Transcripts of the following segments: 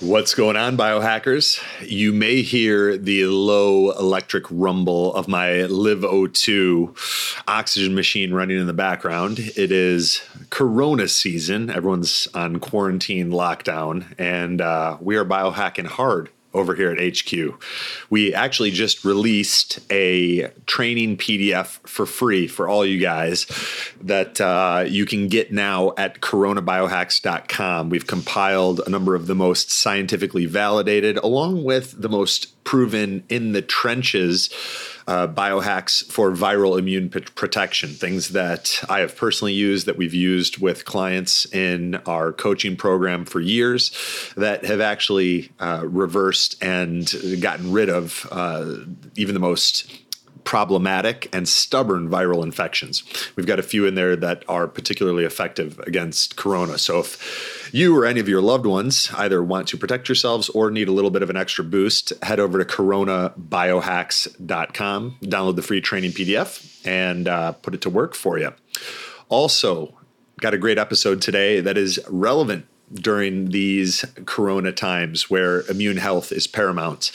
What's going on, biohackers? You may hear the low electric rumble of my Live O2 oxygen machine running in the background. It is Corona season. Everyone's on quarantine lockdown, and uh, we are biohacking hard over here at HQ. We actually just released a training PDF for free for all you guys that uh, you can get now at coronabiohacks.com. We've compiled a number of the most scientifically validated, along with the most proven in the trenches uh, biohacks for viral immune p- protection, things that I have personally used, that we've used with clients in our coaching program for years, that have actually uh, reversed and gotten rid of uh, even the most problematic and stubborn viral infections. We've got a few in there that are particularly effective against corona. So if you or any of your loved ones either want to protect yourselves or need a little bit of an extra boost, head over to coronabiohacks.com, download the free training PDF, and uh, put it to work for you. Also, got a great episode today that is relevant during these corona times where immune health is paramount.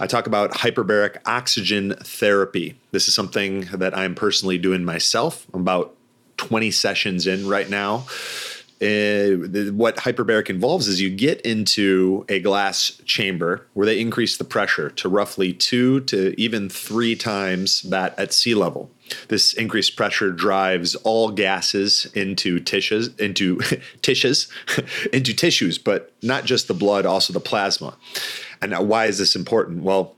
I talk about hyperbaric oxygen therapy. This is something that I'm personally doing myself. I'm about 20 sessions in right now. Uh, what hyperbaric involves is you get into a glass chamber where they increase the pressure to roughly two to even three times that at sea level. This increased pressure drives all gases into tissues, into tissues, into tissues, but not just the blood, also the plasma. And why is this important? Well,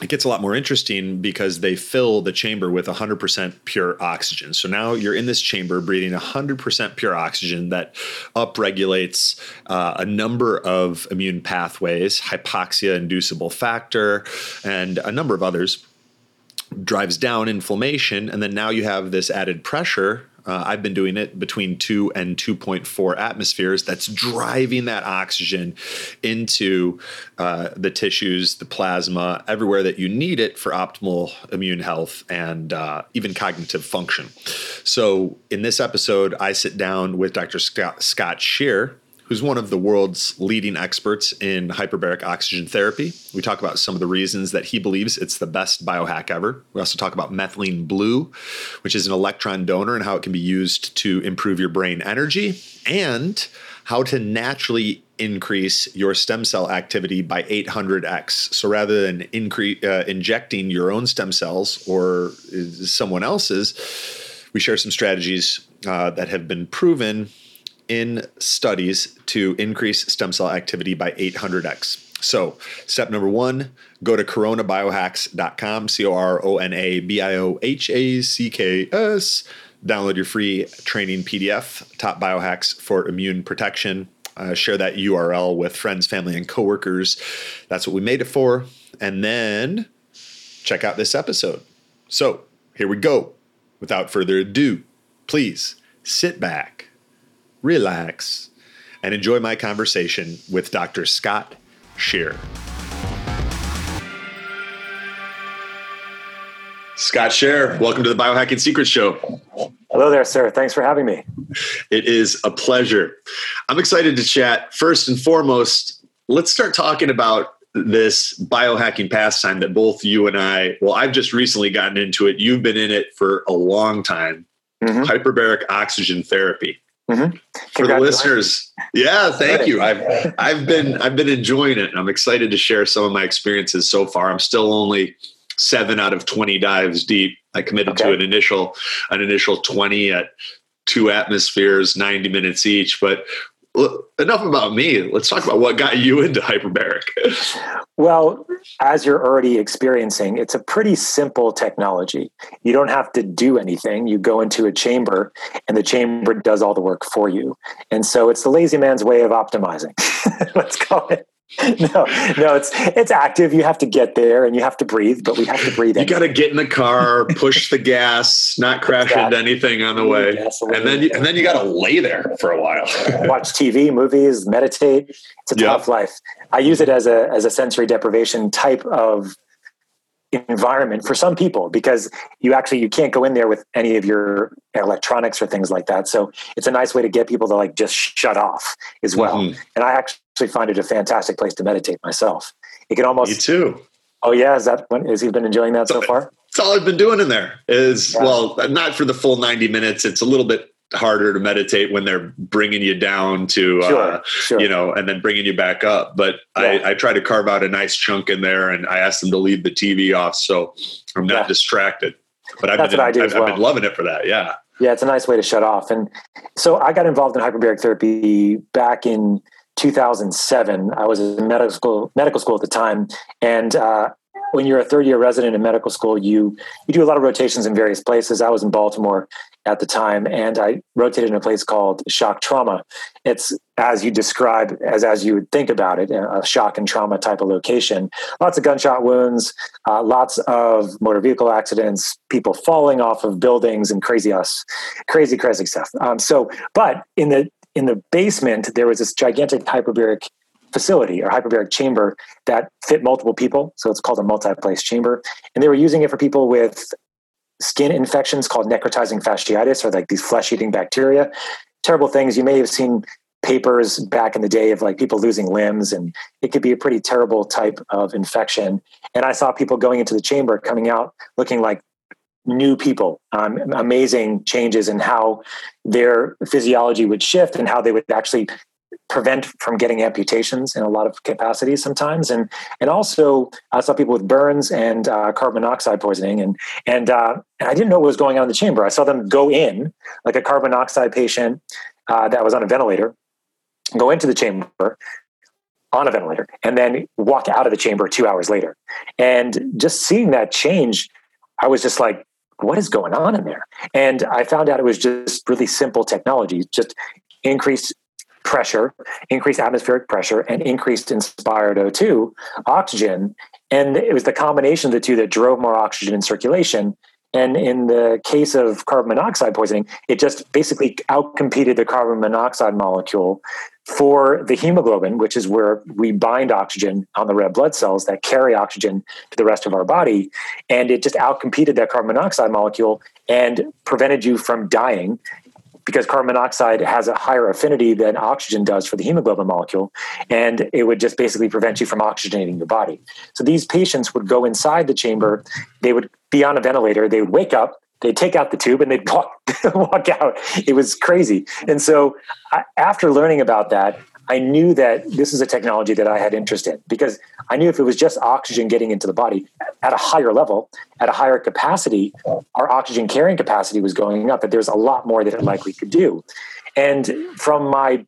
it gets a lot more interesting because they fill the chamber with 100% pure oxygen. So now you're in this chamber breathing 100% pure oxygen that upregulates uh, a number of immune pathways, hypoxia inducible factor, and a number of others drives down inflammation, and then now you have this added pressure. Uh, I've been doing it between two and 2.4 atmospheres. That's driving that oxygen into uh, the tissues, the plasma, everywhere that you need it for optimal immune health and uh, even cognitive function. So, in this episode, I sit down with Dr. Scott, Scott Sherr, who's one of the world's leading experts in hyperbaric oxygen therapy. We talk about some of the reasons that he believes it's the best biohack ever. We also talk about methylene blue, which is an electron donor and how it can be used to improve your brain energy and how to naturally increase your stem cell activity by 800x. So rather than increase uh, injecting your own stem cells or uh, someone else's, we share some strategies uh, that have been proven in studies to increase stem cell activity by 800x. So, step number one, go to coronabiohacks.com, C O R O N A B I O H A C K S. Download your free training PDF, Top Biohacks for Immune Protection. Uh, share that URL with friends, family, and coworkers. That's what we made it for. And then check out this episode. So, here we go. Without further ado, please sit back, relax, and enjoy my conversation with Dr. Scott Sherr. Scott Sherr, welcome to the Biohacking Secrets Show. Hello there, sir. Thanks for having me. It is a pleasure. I'm excited to chat. First and foremost, let's start talking about this biohacking pastime that both you and I, well, I've just recently gotten into it. You've been in it for a long time. Mhm. Hyperbaric oxygen therapy. Mhm. For the listeners, yeah, thank you. I've I've been I've been enjoying it. and I'm excited to share some of my experiences so far. I'm still only seven out of 20 dives deep. I committed to an initial an initial 20 at two atmospheres, 90 minutes each. But enough about me. Let's talk about what got you into hyperbaric. Well, as you're already experiencing, it's a pretty simple technology. You don't have to do anything. You go into a chamber, and the chamber does all the work for you. And so it's the lazy man's way of optimizing. Let's call it. no, no, it's it's active. You have to get there and you have to breathe, but we have to breathe. You got to get in the car, push the gas, not crash into anything on the way, Gasoline. and then you, and then you got to lay there for a while. watch TV, movies, meditate. It's a Yeah. tough life. I use it as a as a sensory deprivation type of environment for some people because you actually you can't go in there with any of your electronics or things like that. So it's a nice way to get people to like just shut off as well. Mhm. And I actually find it a fantastic place to meditate myself. It can almost Me too. Oh yeah, is that when has he been enjoying that so far? That's all I've been doing in there. Is Yeah. well, not for the full ninety minutes. It's a little bit harder to meditate when they're bringing you down to uh, Sure, sure. you know, and then bringing you back up. But Yeah. I, I try to carve out a nice chunk in there, and I ask them to leave the TV off so I'm not Yeah. distracted. But I've That's been what I do I've, as I've been loving it for that. Yeah. Yeah, it's a nice way to shut off. And so I got involved in hyperbaric therapy back in 2007. I was in medical school, medical school at the time, and uh, when you're a third year resident in medical school, you you do a lot of rotations in various places. I was in Baltimore at the time, and I rotated in a place called shock trauma. It's as you describe, as as you would think about it, a shock and trauma type of location. Lots of gunshot wounds, uh, lots of motor vehicle accidents, people falling off of buildings, and crazy us, crazy crazy stuff. Um, so, but in the in the basement, there was this gigantic hyperbaric facility or hyperbaric chamber that fit multiple people. So it's called a multi-place chamber. And they were using it for people with skin infections called necrotizing fasciitis or like these flesh-eating bacteria. Terrible things. You may have seen papers back in the day of like people losing limbs and it could be a pretty terrible type of infection. And I saw people going into the chamber coming out looking like new people, um, amazing changes in how their physiology would shift and how they would actually prevent from getting amputations in a lot of capacities sometimes. And and also i saw people with burns and uh, carbon monoxide poisoning and and, uh, and i didn't know what was going on in the chamber. I saw them go in like a carbon monoxide patient uh, that was on a ventilator go into the chamber on a ventilator and then walk out of the chamber two hours later. And just seeing that change i was just like what is going on in there? And i found out it was just really simple technology just increased pressure, increased atmospheric pressure, and increased inspired O2, oxygen. And it was the combination of the two that drove more oxygen in circulation. And in the case of carbon monoxide poisoning, it just basically outcompeted the carbon monoxide molecule for the hemoglobin, which is where we bind oxygen on the red blood cells that carry oxygen to the rest of our body. And it just outcompeted that carbon monoxide molecule and prevented you from dying because carbon monoxide has a higher affinity than oxygen does for the hemoglobin molecule, and it would just basically prevent you from oxygenating your body. So these patients would go inside the chamber, they would be on a ventilator, they would wake up, they'd take out the tube, and they'd walk, walk out. It was crazy. And so after learning about that, I knew that this is a technology that I had interest in because I knew if it was just oxygen getting into the body at a higher level, at a higher capacity, our oxygen carrying capacity was going up, that there's a lot more that it likely could do. And from my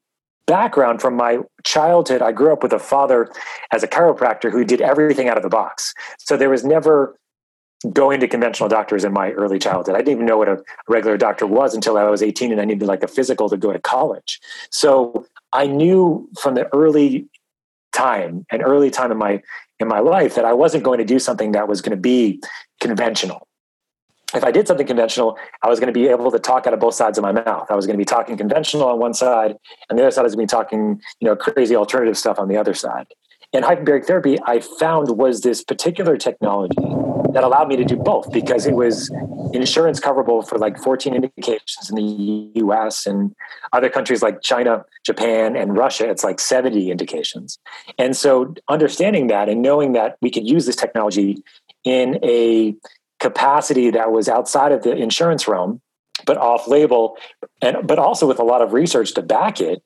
background, from my childhood, I grew up with a father as a chiropractor who did everything out of the box. So there was never going to conventional doctors in my early childhood. I didn't even know what a regular doctor was until I was 18 and I needed like a physical to go to college. So I knew from the early time, an early time in my in my life that I wasn't going to do something that was going to be conventional. If I did something conventional, I was going to be able to talk out of both sides of my mouth. I was going to be talking conventional on one side, and the other side was going to be talking, you know, crazy alternative stuff on the other side. And hyperbaric therapy, I found was this particular technology that allowed me to do both because it was insurance coverable for like 14 indications in the US and other countries like China, Japan, and Russia, it's like 70 indications. And so understanding that and knowing that we could use this technology in a capacity that was outside of the insurance realm, but off label, and but also with a lot of research to back it,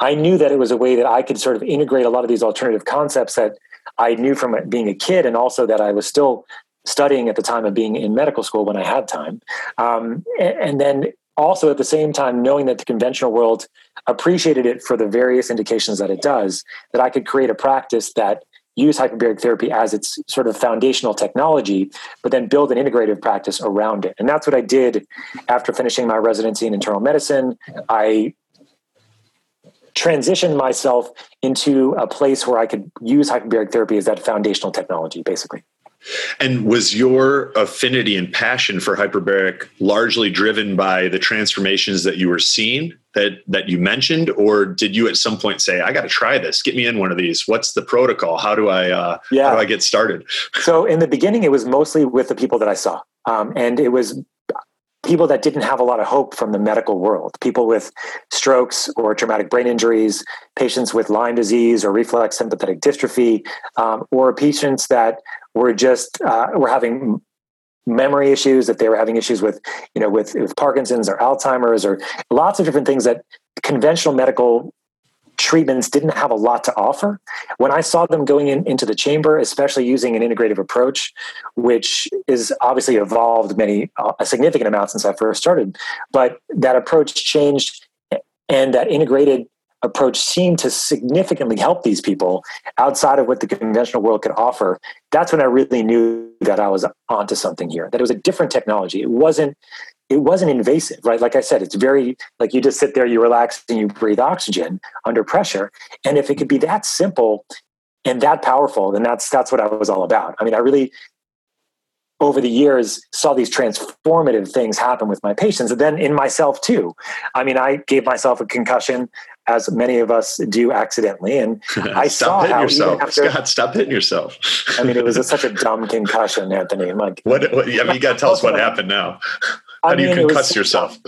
I knew that it was a way that I could sort of integrate a lot of these alternative concepts that I knew from being a kid, and also that I was still studying at the time of being in medical school when I had time. Um, and, and then also at the same time, knowing that the conventional world appreciated it for the various indications that it does, that I could create a practice that use hyperbaric therapy as its sort of foundational technology, but then build an integrative practice around it. And that's what I did after finishing my residency in internal medicine. I transitioned myself into a place where I could use hyperbaric therapy as that foundational technology, basically. And was your affinity and passion for hyperbaric largely driven by the transformations that you were seeing that that you mentioned, or did you at some point say, "I got to try this. Get me in one of these. What's the protocol? How do I uh, Yeah. how do I get started?" So in the beginning, it was mostly with the people that I saw, um, and it was people that didn't have a lot of hope from the medical world. People with strokes or traumatic brain injuries, patients with Lyme disease or reflex sympathetic dystrophy, um, or patients that were just uh, were having memory issues that they were having issues with you know with, with parkinson's or alzheimer's or lots of different things that conventional medical treatments didn't have a lot to offer. When I saw them going in, into the chamber, especially using an integrative approach, which is obviously evolved many uh, a significant amount since I first started, but that approach changed, and that integrated approach seemed to significantly help these people outside of what the conventional world could offer. That's when I really knew that I was onto something here. That it was a different technology. It wasn't it wasn't invasive, right? Like I said, it's very like you just sit there, you relax, and you breathe oxygen under pressure. And if it could be that simple and that powerful, then that's that's what I was all about. I mean, I really over the years saw these transformative things happen with my patients and then in myself too. I mean, I gave myself a concussion as many of us do accidentally and I stop saw hitting how yourself, even after, Scott. Stop hitting yourself. I mean, it was a, such a dumb concussion, Anthony. I'm like, what, what? I mean, you got to tell us what happened now. How I do you it was- concuss yourself?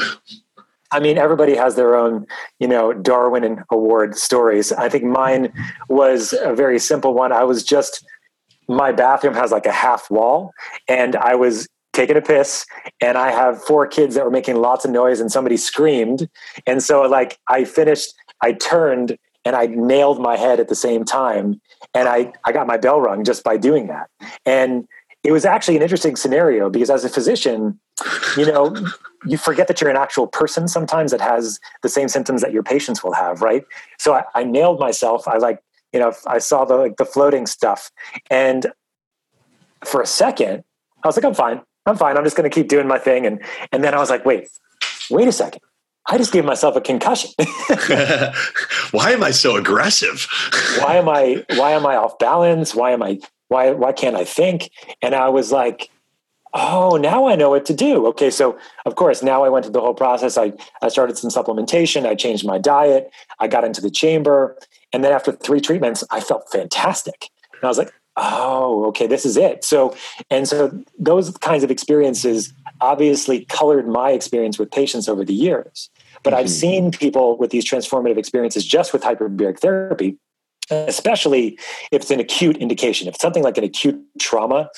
I mean, everybody has their own, you know, Darwin and Award stories. I think mine was a very simple one. I was just, my bathroom has like a half wall, and I was taking a piss, and I have four kids that were making lots of noise, and somebody screamed. And so, like, I finished, I turned, and I nailed my head at the same time. And I, I got my bell rung just by doing that. And it was actually an interesting scenario because as a physician, you know, you forget that you're an actual person sometimes that has the same symptoms that your patients will have, right? So I, I nailed myself. I like, you know, I saw the like the floating stuff, and for a second, I was like, I'm fine, I'm fine. I'm just going to keep doing my thing, and and then I was like, wait, wait a second. I just gave myself a concussion. Why am I so aggressive? why am I why am I off balance? Why am I why why can't I think? And I was like, oh, now I know what to do. Okay, so of course now I went through the whole process. I I started some supplementation. I changed my diet. I got into the chamber, and then after three treatments, I felt fantastic. And I was like, oh, okay, this is it. So and so those kinds of experiences obviously colored my experience with patients over the years. But I've mm-hmm. seen people with these transformative experiences just with hyperbaric therapy especially if it's an acute indication. If it's something like an acute trauma,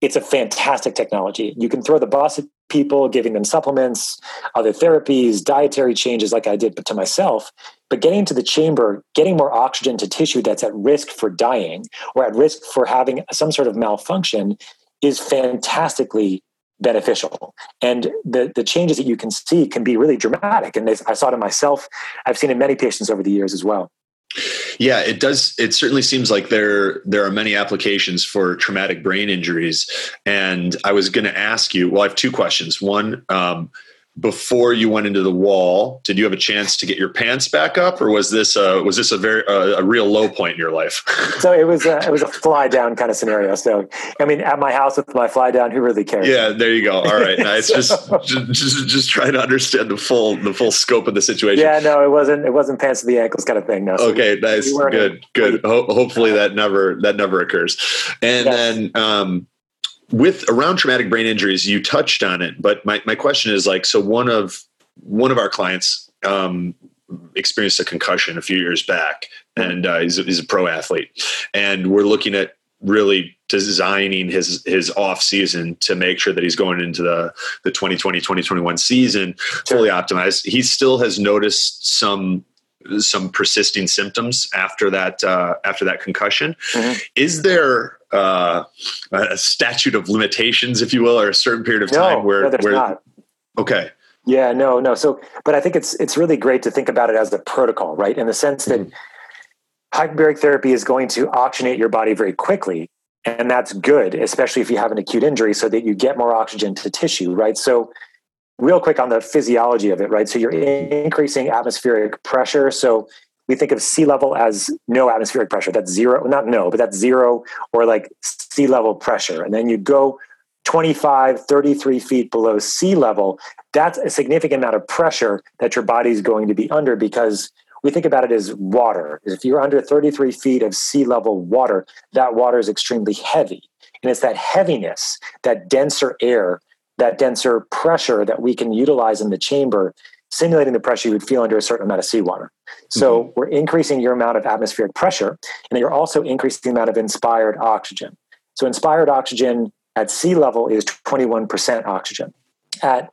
it's a fantastic technology. You can throw the bus at people, giving them supplements, other therapies, dietary changes, like I did to myself. But getting into the chamber, getting more oxygen to tissue that's at risk for dying or at risk for having some sort of malfunction is fantastically beneficial. And the, the changes that you can see can be really dramatic. And I saw it in myself. I've seen in many patients over the years as well. Yeah, it does. It certainly seems like there there are many applications for traumatic brain injuries. And I was going to ask you. Well, I have two questions. One, um, before you went into the wall, did you have a chance to get your pants back up, or was this a, was this a very uh, a real low point in your life? So it was a, it was a fly down kind of scenario. So I mean, at my house with my fly down, who really cares? yeah, there you go. All right, nice. just, just just just trying to understand the full the full scope of the situation. Yeah, no, it wasn't. It wasn't pants to the ankles kind of thing. No. So okay we- nice we good good Ho- hopefully that never that never occurs and Yes. then um with around traumatic brain injuries you touched on it but my, my question is like so one of one of our clients um experienced a concussion a few years back and uh, he's, a, he's a pro athlete and we're looking at really designing his his off season to make sure that he's going into the the 2020 2021 season fully optimized he still has noticed some some persisting symptoms after that uh, after that concussion. Mhm. Is there uh, a statute of limitations, if you will, or a certain period of time No, where no, where not. okay, Yeah, no, no. So, but I think it's it's really great to think about it as a protocol, right? In the sense that hyperbaric therapy is going to oxygenate your body very quickly, and that's good, especially if you have an acute injury, so that you get more oxygen to tissue, right? So, real quick on the physiology of it, right? So you're increasing atmospheric pressure. So we think of sea level as no atmospheric pressure. That's zero, not no, but that's zero or like sea level pressure. And then you go 25, 33 feet below sea level. That's a significant amount of pressure that your body is going to be under because we think about it as water. If you're under 33 feet of sea level water, that water is extremely heavy. And it's that heaviness, that denser air, that denser pressure that we can utilize in the chamber, simulating the pressure you would feel under a certain amount of seawater. So mm-hmm. we're increasing your amount of atmospheric pressure, and you're also increasing the amount of inspired oxygen. So inspired oxygen at sea level is 21% oxygen. At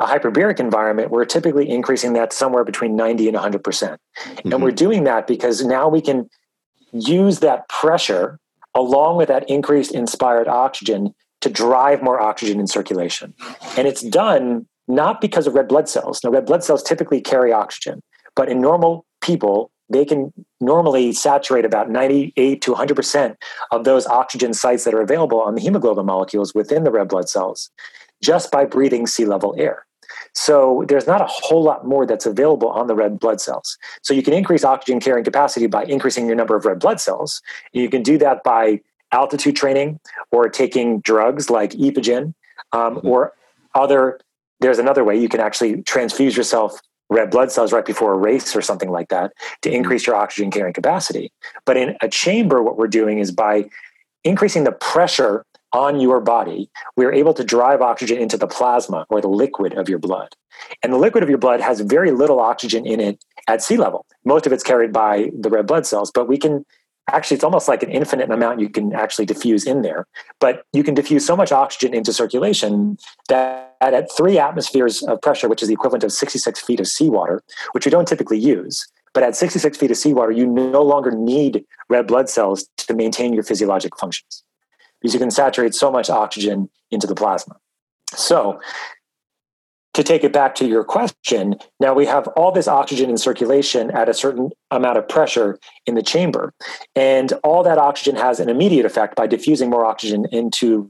a hyperbaric environment, we're typically increasing that somewhere between 90 and 100%. percent mm hmm And we're doing that because now we can use that pressure along with that increased inspired oxygen to drive more oxygen in circulation. And it's done not because of red blood cells. Now, red blood cells typically carry oxygen, but in normal people, they can normally saturate about 98 to 100% of those oxygen sites that are available on the hemoglobin molecules within the red blood cells just by breathing sea level air. So there's not a whole lot more that's available on the red blood cells. So you can increase oxygen carrying capacity by increasing your number of red blood cells. You can do that by altitude training or taking drugs like Epogen um, mm-hmm. or other. There's another way you can actually transfuse yourself red blood cells right before a race or something like that to mm-hmm. increase your oxygen carrying capacity. But in a chamber, what we're doing is by increasing the pressure on your body, we are able to drive oxygen into the plasma or the liquid of your blood. And the liquid of your blood has very little oxygen in it at sea level. Most of it's carried by the red blood cells, but we can actually, it's almost like an infinite amount you can actually diffuse in there. But you can diffuse so much oxygen into circulation that at three atmospheres of pressure, which is the equivalent of 66 feet of seawater, which we don't typically use, but at 66 feet of seawater, you no longer need red blood cells to maintain your physiologic functions because you can saturate so much oxygen into the plasma. So, to take it back to your question, now we have all this oxygen in circulation at a certain amount of pressure in the chamber. And all that oxygen has an immediate effect by diffusing more oxygen into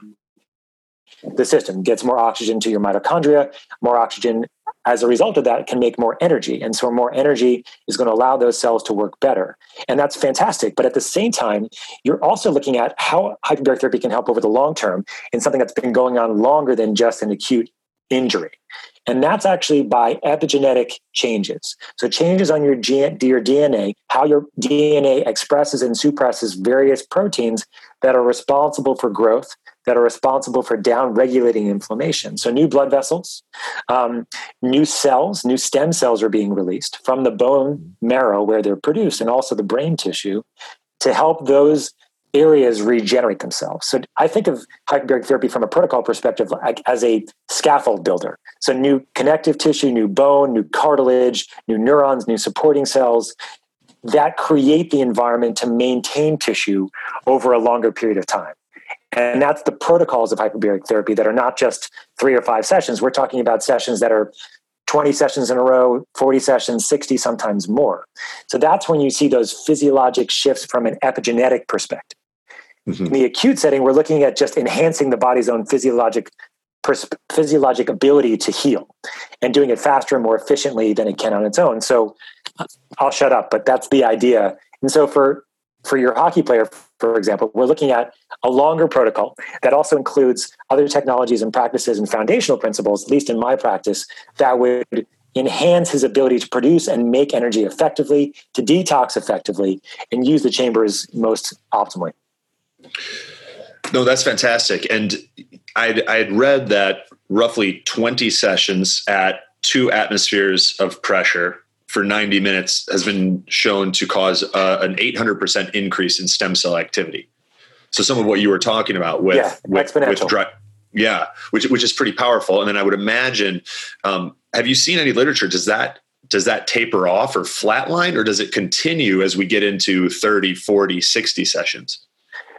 the system, gets more oxygen to your mitochondria, more oxygen as a result of that can make more energy. And so more energy is going to allow those cells to work better. And that's fantastic. But at the same time you're also looking at how hyperbaric therapy can help over the long term in something that's been going on longer than just an acute injury and that's actually by epigenetic changes. So, changes on your, your DNA, how your DNA expresses and suppresses various proteins that are responsible for growth, that are responsible for down regulating inflammation. So, new blood vessels, um, new cells, new stem cells are being released from the bone marrow where they're produced, and also the brain tissue to help those areas regenerate themselves. So, I think of hyperbaric therapy from a protocol perspective like, as a scaffold builder. So, new connective tissue, new bone, new cartilage, new neurons, new supporting cells that create the environment to maintain tissue over a longer period of time. And that's the protocols of hyperbaric therapy that are not just three or five sessions. We're talking about sessions that are 20 sessions in a row, 40 sessions, 60, sometimes more. So that's when you see those physiologic shifts from an epigenetic perspective. Mm-hmm. In the acute setting, we're looking at just enhancing the body's own physiologic pers- physiologic ability to heal and doing it faster and more efficiently than it can on its own. So I'll shut up, but that's the idea. And so for for your hockey player, for example, we're looking at a longer protocol that also includes other technologies and practices and foundational principles, at least in my practice, that would enhance his ability to produce and make energy effectively, to detox effectively, and use the chambers most optimally. No, that's fantastic. And I'd, I'd read that roughly 20 sessions at two atmospheres of pressure for 90 minutes has been shown to cause uh, an 800% increase in stem cell activity. So some of what you were talking about with, yeah, with, with dry, yeah, which, which is pretty powerful. And then I would imagine, um, have you seen any literature? Does that, does that taper off or flatline or does it continue as we get into 30, 40, 60 sessions?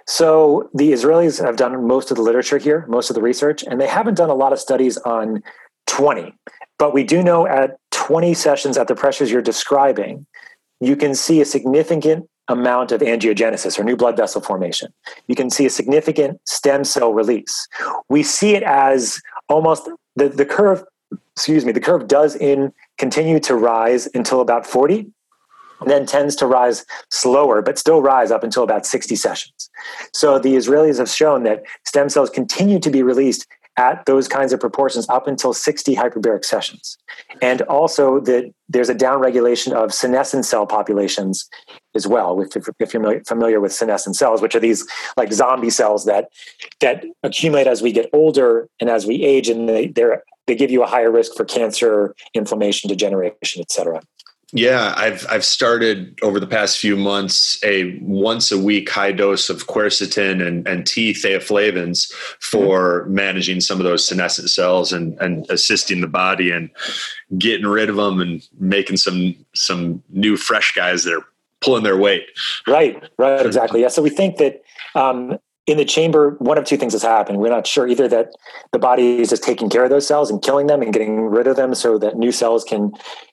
So the Israelis have done most of the literature here, most of the research, and they haven't done a lot of studies on 20. But we do know at 20 sessions at the pressures you're describing, you can see a significant amount of angiogenesis or new blood vessel formation. You can see a significant stem cell release. We see it as almost the, the curve, excuse me, the curve does in continue to rise until about 40. And then tends to rise slower, but still rise up until about 60 sessions. So the Israelis have shown that stem cells continue to be released at those kinds of proportions up until 60 hyperbaric sessions. And also that there's a downregulation of senescent cell populations as well, if, you're familiar with senescent cells, which are these like zombie cells that that accumulate as we get older and as we age, and they they give you a higher risk for cancer, inflammation, degeneration, et cetera. Yeah, I've I've started over the past few months a once a week high dose of quercetin and, and T theaflavins for mm-hmm. managing some of those senescent cells and, and assisting the body and getting rid of them and making some some new fresh guys that are pulling their weight. Right, right, exactly. Yeah. So we think that um, in the chamber, one of two things has happened. We're not sure either that the body is just taking care of those cells and killing them and getting rid of them so that new cells can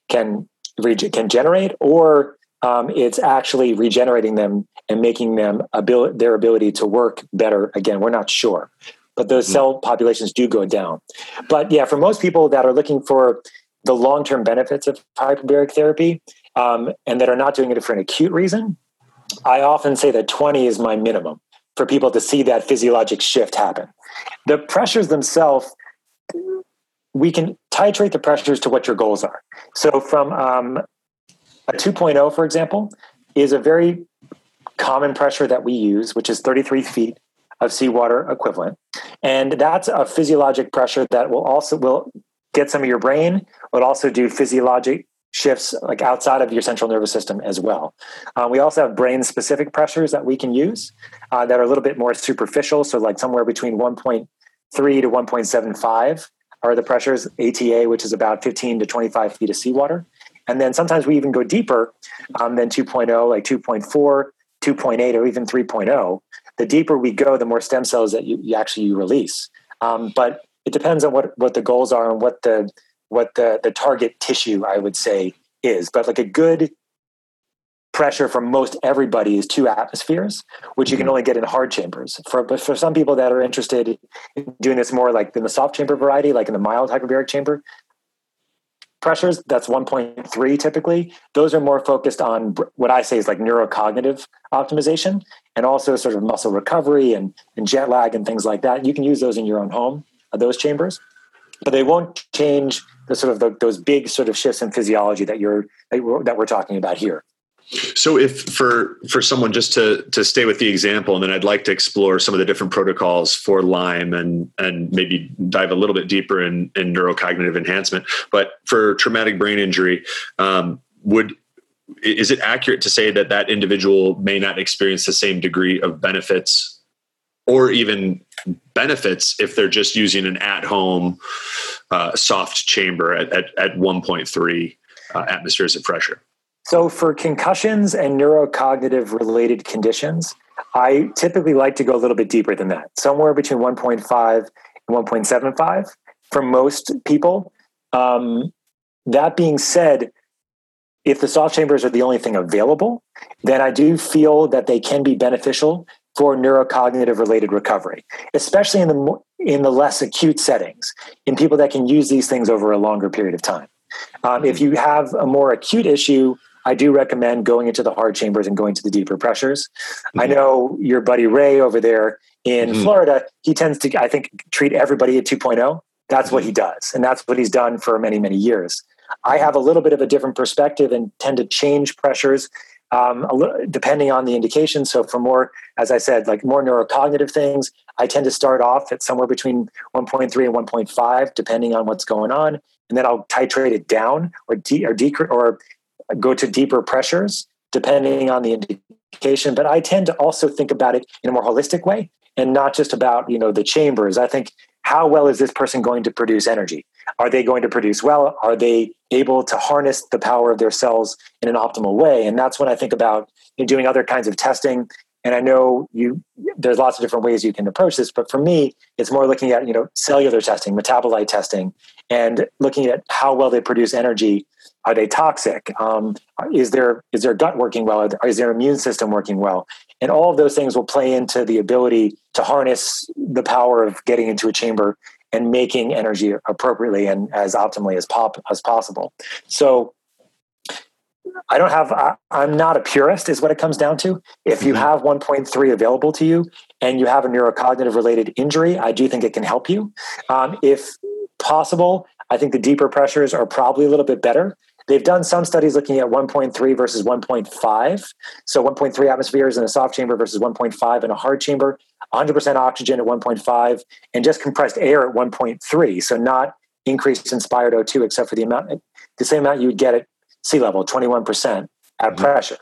can can generate, or um, it's actually regenerating them and making them ability, their ability to work better. Again, we're not sure, but those mm-hmm. cell populations do go down. But yeah, for most people that are looking for the long term benefits of hyperbaric therapy um, and that are not doing it for an acute reason, I often say that 20 is my minimum for people to see that physiologic shift happen. The pressures themselves we can titrate the pressures to what your goals are. So, from um, a 2.0, for example, is a very common pressure that we use, which is 33 feet of seawater equivalent, and that's a physiologic pressure that will also will get some of your brain, but also do physiologic shifts like outside of your central nervous system as well. Uh, we also have brain specific pressures that we can use uh, that are a little bit more superficial, so like somewhere between 1.3 to 1.75 are the pressures, ATA, which is about 15 to 25 feet of seawater. And then sometimes we even go deeper um, than 2.0, like 2.4, 2.8, or even 3.0. The deeper we go, the more stem cells that you, you actually you release. Um, but it depends on what, what the goals are and what the what the, the target tissue, I would say, is. But like a good pressure for most everybody is two atmospheres, which you can mm-hmm. only get in hard chambers. For but for some people that are interested in doing this more like in the soft chamber variety, like in the mild hyperbaric chamber, pressures that's 1.3 typically. Those are more focused on what I say is like neurocognitive optimization and also sort of muscle recovery and, and jet lag and things like that. You can use those in your own home, uh, those chambers, but they won't change the sort of the, those big sort of shifts in physiology that you're that we're talking about here. So if for for someone just to to stay with the example, and then I'd like to explore some of the different protocols for Lyme and and maybe dive a little bit deeper in, in neurocognitive enhancement. But for traumatic brain injury, um, would is it accurate to say that that individual may not experience the same degree of benefits or even benefits if they're just using an at-home uh, soft chamber at, at, at 1.3 uh, atmospheres of pressure so, for concussions and neurocognitive related conditions, I typically like to go a little bit deeper than that, somewhere between 1.5 and 1.75 for most people. Um, that being said, if the soft chambers are the only thing available, then I do feel that they can be beneficial for neurocognitive related recovery, especially in the in the less acute settings, in people that can use these things over a longer period of time. Um, if you have a more acute issue I do recommend going into the hard chambers and going to the deeper pressures. Mm-hmm. I know your buddy Ray over there in mm-hmm. Florida, he tends to, I think, treat everybody at 2.0. That's mm-hmm. what he does. And that's what he's done for many, many years. I have a little bit of a different perspective and tend to change pressures um, little, depending on the indication. So, for more, as I said, like more neurocognitive things, I tend to start off at somewhere between 1.3 and 1.5, depending on what's going on, and then I'll titrate it down or de- or decrease or go to deeper pressures depending on the indication. But I tend to also think about it in a more holistic way and not just about you know the chambers. I think how well is this person going to produce energy? Are they going to produce well? Are they able to harness the power of their cells in an optimal way? And that's when I think about you know, doing other kinds of testing. And I know you there's lots of different ways you can approach this, but for me, it's more looking at you know cellular testing, metabolite testing, and looking at how well they produce energy are they toxic? Um, is their is their gut working well? Is their immune system working well? And all of those things will play into the ability to harness the power of getting into a chamber and making energy appropriately and as optimally as pop as possible. So I don't have, I, I'm not a purist, is what it comes down to. If you Mhm. have 1.3 available to you and you have a neurocognitive related injury, I do think it can help you. Um, if possible, I think the deeper pressures are probably a little bit better. They've done some studies looking at 1.3 versus 1.5. So 1.3 atmospheres in a soft chamber versus 1.5 in a hard chamber, 100% oxygen at 1.5, and just compressed air at 1.3. So not increased inspired O2 except for the amount, the same amount you would get at sea level, 21% at Mhm. pressure.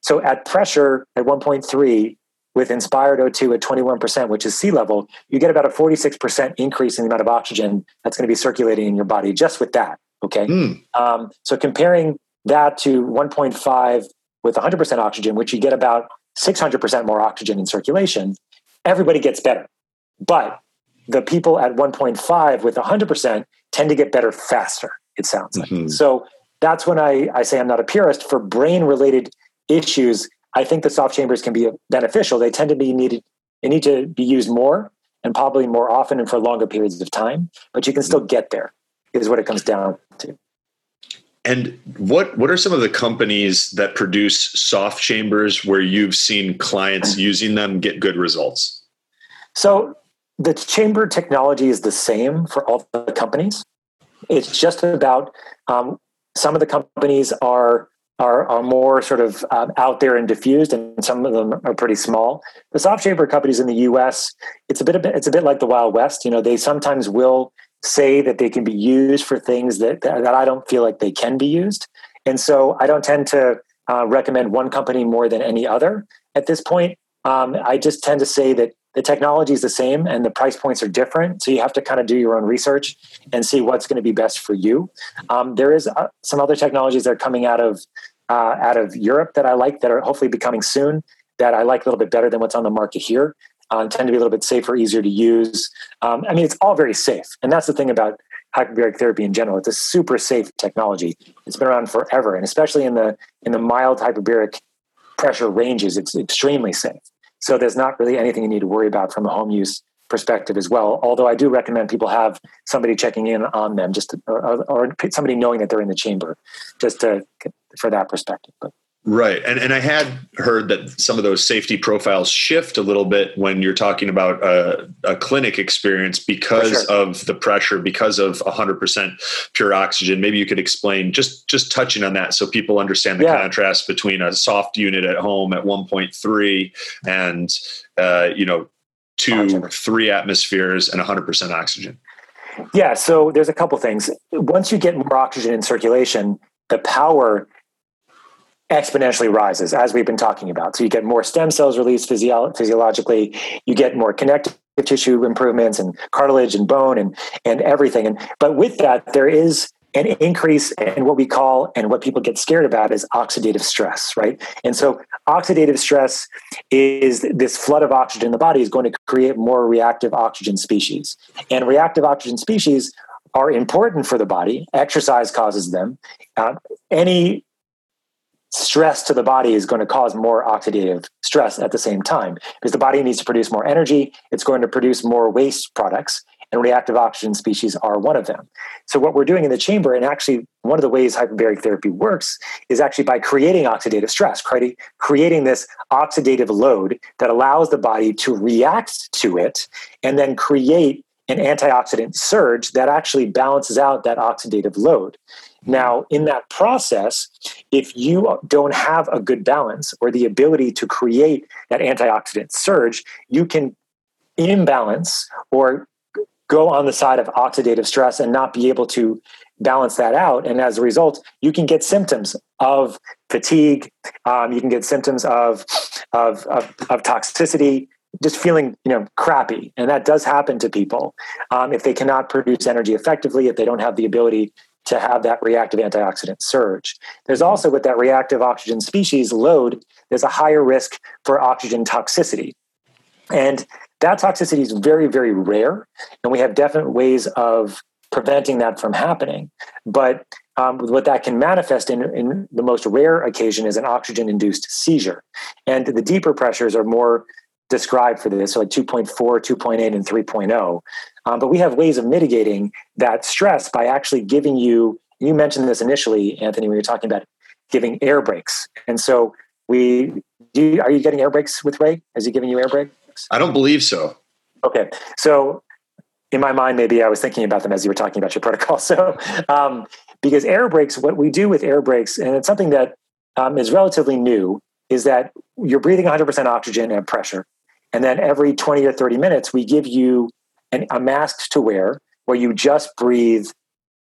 So at pressure at 1.3 with inspired O2 at 21%, which is sea level, you get about a 46% increase in the amount of oxygen that's going to be circulating in your body just with that. Okay. Hmm. Um, so comparing that to 1.5 with 100% oxygen, which you get about 600% more oxygen in circulation, everybody gets better. But the people at 1.5 with 100% tend to get better faster, it sounds like. Mhm. So that's when I, I say I'm not a purist. For brain related issues, I think the soft chambers can be beneficial. They tend to be needed, they need to be used more and probably more often and for longer periods of time, but you can still get there, is what it comes down to. And what what are some of the companies that produce soft chambers where you've seen clients using them get good results? So the chamber technology is the same for all the companies. It's just about um, some of the companies are are, are more sort of um, out there and diffused, and some of them are pretty small. The soft chamber companies in the U.S. it's a bit, a bit it's a bit like the Wild West. You know, they sometimes will say that they can be used for things that that, I don't feel like they can be used, and so I don't tend to uh, recommend one company more than any other at this point. Um, I just tend to say that the technology is the same and the price points are different. So you have to kind of do your own research and see what's going to be best for you. Um, there is uh, some other technologies that are coming out of uh, out of Europe that I like that are hopefully becoming soon that I like a little bit better than what's on the market here. Uh, tend to be a little bit safer, easier to use. Um, I mean, it's all very safe, and that's the thing about hyperbaric therapy in general. It's a super safe technology. It's been around forever, and especially in the in the mild hyperbaric pressure ranges, it's extremely safe. So there's not really anything you need to worry about from a home use perspective as well. Although I do recommend people have somebody checking in on them, just to, or, or somebody knowing that they're in the chamber, just to for that perspective. Right. And and I had heard that some of those safety profiles shift a little bit when you're talking about a, a clinic experience because sure. of the pressure, because of 100% pure oxygen. Maybe you could explain just just touching on that so people understand the Yeah. contrast between a soft unit at home at 1.3 and uh, you know two, three atmospheres and 100% oxygen. yeah, so there's a couple things. Once you get more oxygen in circulation, the power exponentially rises as we've been talking about. So you get more stem cells released physio- physiologically, you get more connective tissue improvements and cartilage and bone and and everything. And but with that, there is an increase in what we call and what people get scared about is oxidative stress, right? And so oxidative stress is this flood of oxygen in the body is going to create more reactive oxygen species. And reactive oxygen species are important for the body. Exercise causes them. Uh, any stress to the body is going to cause more oxidative stress at the same time because the body needs to produce more energy. It's going to produce more waste products, and reactive oxygen species are one of them. So, what we're doing in the chamber, and actually one of the ways hyperbaric therapy works, is actually by creating oxidative stress, creating, creating this oxidative load that allows the body to react to it and then create an antioxidant surge that actually balances out that oxidative load. Now, in that process, if you don't have a good balance or the ability to create that antioxidant surge, you can imbalance or go on the side of oxidative stress and not be able to balance that out. And as a result, you can get symptoms of fatigue. Um, you can get symptoms of, of, of, of toxicity, just feeling you know crappy and that does happen to people um, if they cannot produce energy effectively if they don't have the ability to have that reactive antioxidant surge. There's also with that reactive oxygen species load there's a higher risk for oxygen toxicity. And that toxicity is very very rare and we have definite ways of preventing that from happening. But um, what that can manifest in, in the most rare occasion is an oxygen induced seizure. And the deeper pressures are more described for this, so like 2.4, 2.8, and 3.0. Um, but we have ways of mitigating that stress by actually giving you, you mentioned this initially, Anthony, when you're talking about giving air breaks. And so we do. Are you getting air breaks with Ray? Is he giving you air breaks? I don't believe so. Okay, so in my mind, maybe I was thinking about them as you were talking about your protocol. So, um, because air breaks, what we do with air breaks, and it's something that um, is relatively new, is that you're breathing 100% oxygen at pressure. And then every 20 or 30 minutes, we give you an, a mask to wear where you just breathe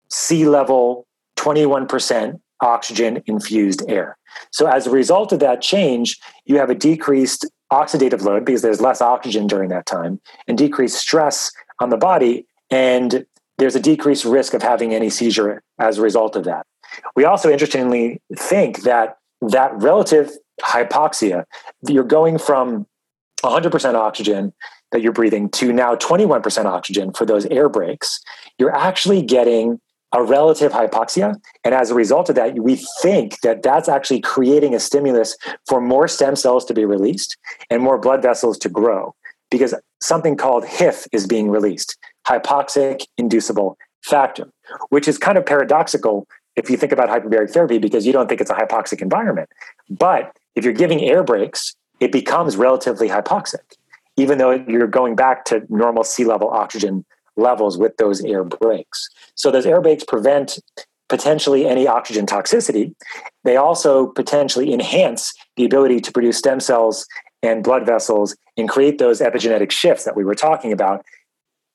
sea level 21% oxygen infused air. So, as a result of that change, you have a decreased oxidative load because there's less oxygen during that time and decreased stress on the body. And there's a decreased risk of having any seizure as a result of that. We also interestingly think that that relative hypoxia, you're going from 100% oxygen that you're breathing to now 21% oxygen for those air breaks, you're actually getting a relative hypoxia. And as a result of that, we think that that's actually creating a stimulus for more stem cells to be released and more blood vessels to grow because something called HIF is being released, hypoxic inducible factor, which is kind of paradoxical if you think about hyperbaric therapy because you don't think it's a hypoxic environment. But if you're giving air breaks, it becomes relatively hypoxic, even though you're going back to normal sea level oxygen levels with those air breaks. So those air breaks prevent potentially any oxygen toxicity. They also potentially enhance the ability to produce stem cells and blood vessels and create those epigenetic shifts that we were talking about.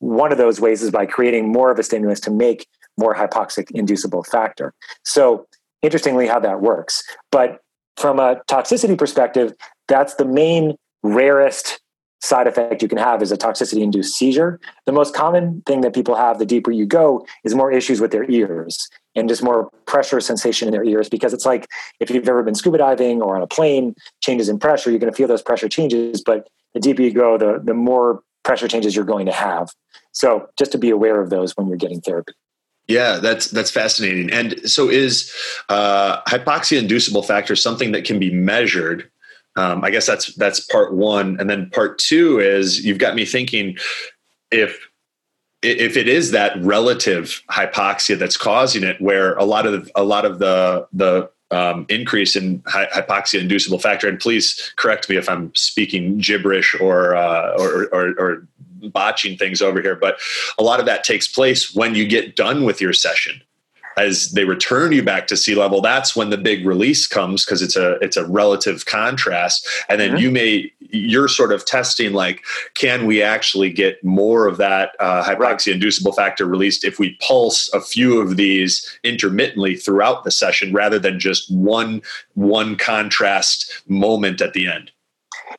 One of those ways is by creating more of a stimulus to make more hypoxic inducible factor. So, interestingly, how that works. But from a toxicity perspective, that's the main rarest side effect you can have is a toxicity induced seizure. The most common thing that people have the deeper you go is more issues with their ears and just more pressure sensation in their ears because it's like if you've ever been scuba diving or on a plane, changes in pressure, you're going to feel those pressure changes. But the deeper you go, the, the more pressure changes you're going to have. So just to be aware of those when you're getting therapy. Yeah, that's that's fascinating. And so, is uh, hypoxia inducible factor something that can be measured? Um, I guess that's that's part one, and then part two is you've got me thinking if if it is that relative hypoxia that's causing it, where a lot of a lot of the the um, increase in hypoxia inducible factor, and please correct me if I'm speaking gibberish or, uh, or, or, or botching things over here, but a lot of that takes place when you get done with your session as they return you back to sea level that's when the big release comes because it's a it's a relative contrast. And then mm-hmm. you may you're sort of testing like can we actually get more of that uh, hypoxia inducible factor released if we pulse a few of these intermittently throughout the session rather than just one one contrast moment at the end?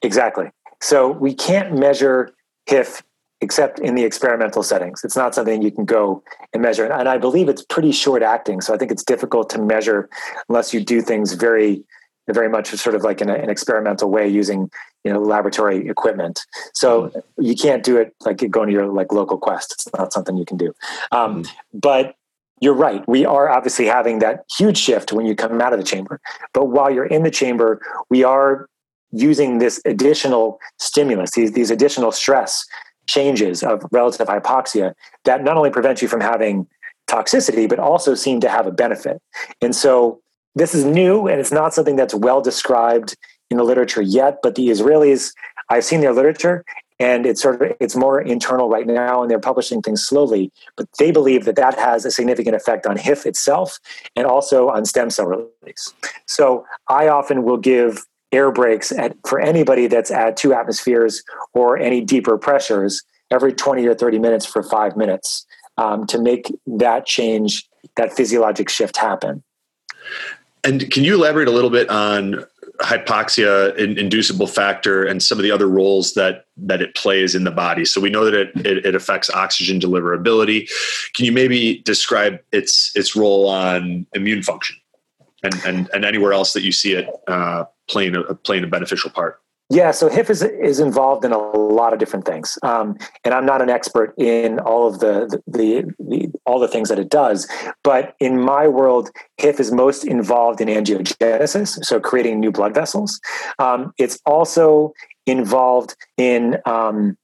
Exactly. So we can't measure HIF except in the experimental settings. It's not something you can go and measure. And I believe it's pretty short acting. So I think it's difficult to measure unless you do things very, very much sort of like in a, an experimental way using, you know, laboratory equipment. So mm-hmm. you can't do it like going to your like local quest. It's not something you can do. Um, mm-hmm. But you're right. We are obviously having that huge shift when you come out of the chamber. But while you're in the chamber, we are using this additional stimulus, these, these additional stress changes of relative hypoxia that not only prevent you from having toxicity, but also seem to have a benefit. And so this is new and it's not something that's well described in the literature yet, but the Israelis, I've seen their literature and it's sort of it's more internal right now and they're publishing things slowly but they believe that that has a significant effect on hif itself and also on stem cell release so i often will give air breaks at, for anybody that's at two atmospheres or any deeper pressures every 20 or 30 minutes for five minutes um, to make that change, that physiologic shift happen. And can you elaborate a little bit on hypoxia inducible factor and some of the other roles that that it plays in the body so we know that it, it, it affects oxygen deliverability can you maybe describe its its role on immune function and and, and anywhere else that you see it uh, playing a playing a beneficial part? Yeah, so HIF is is involved in a lot of different things, um, and I'm not an expert in all of the, the, the the all the things that it does. But in my world, HIF is most involved in angiogenesis, so creating new blood vessels. Um, it's also involved in um,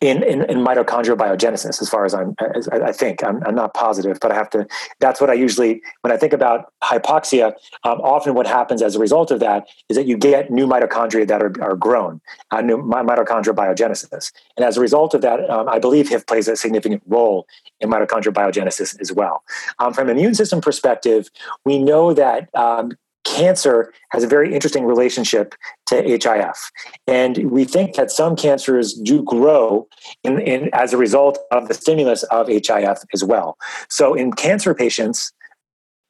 in, in, in, mitochondrial biogenesis, as far as I'm, as I think I'm, I'm, not positive, but I have to. That's what I usually, when I think about hypoxia, um, often what happens as a result of that is that you get new mitochondria that are, are grown, uh, new mitochondrial biogenesis, and as a result of that, um, I believe HIF plays a significant role in mitochondrial biogenesis as well. Um, from an immune system perspective, we know that um, cancer has a very interesting relationship to HIF. And we think that some cancers do grow in, in, as a result of the stimulus of HIF as well. So in cancer patients,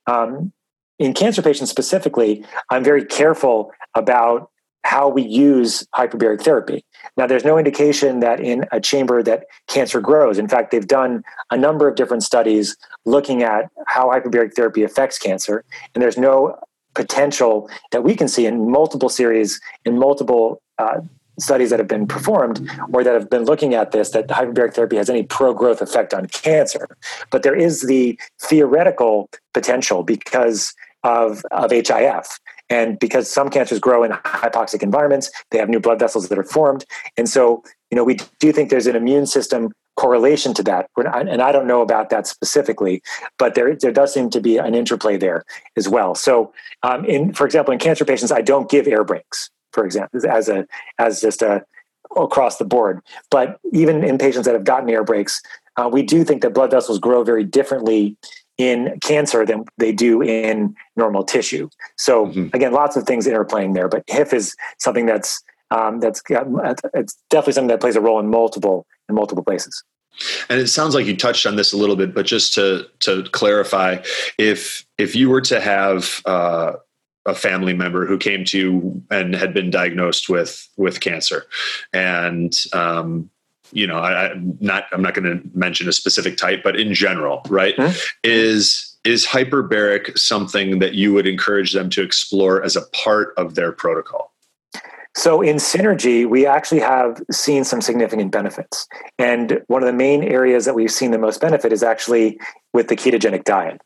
um, in cancer patients specifically, I'm very careful about how we use hyperbaric therapy. Now, there's no indication that in a chamber that cancer grows. In fact, they've done a number of different studies looking at how hyperbaric therapy affects cancer, and there's no potential that we can see in multiple series, in multiple uh, studies that have been performed or that have been looking at this that hyperbaric therapy has any pro-growth effect on cancer. But there is the theoretical potential because of, of HIF. And because some cancers grow in hypoxic environments, they have new blood vessels that are formed. And so, you know, we do think there's an immune system correlation to that. And I don't know about that specifically, but there, there does seem to be an interplay there as well. So, um, in, for example, in cancer patients, I don't give air breaks, for example, as a, as just a, across the board. But even in patients that have gotten air breaks, uh, we do think that blood vessels grow very differently in cancer than they do in normal tissue. So mm-hmm. again, lots of things interplaying there, but HIF is something that's um, that's it's definitely something that plays a role in multiple in multiple places. And it sounds like you touched on this a little bit, but just to to clarify, if if you were to have uh, a family member who came to you and had been diagnosed with with cancer, and um, you know, I, am not I'm not going to mention a specific type, but in general, right? Mm-hmm. Is is hyperbaric something that you would encourage them to explore as a part of their protocol? So in synergy, we actually have seen some significant benefits. And one of the main areas that we've seen the most benefit is actually with the ketogenic diet.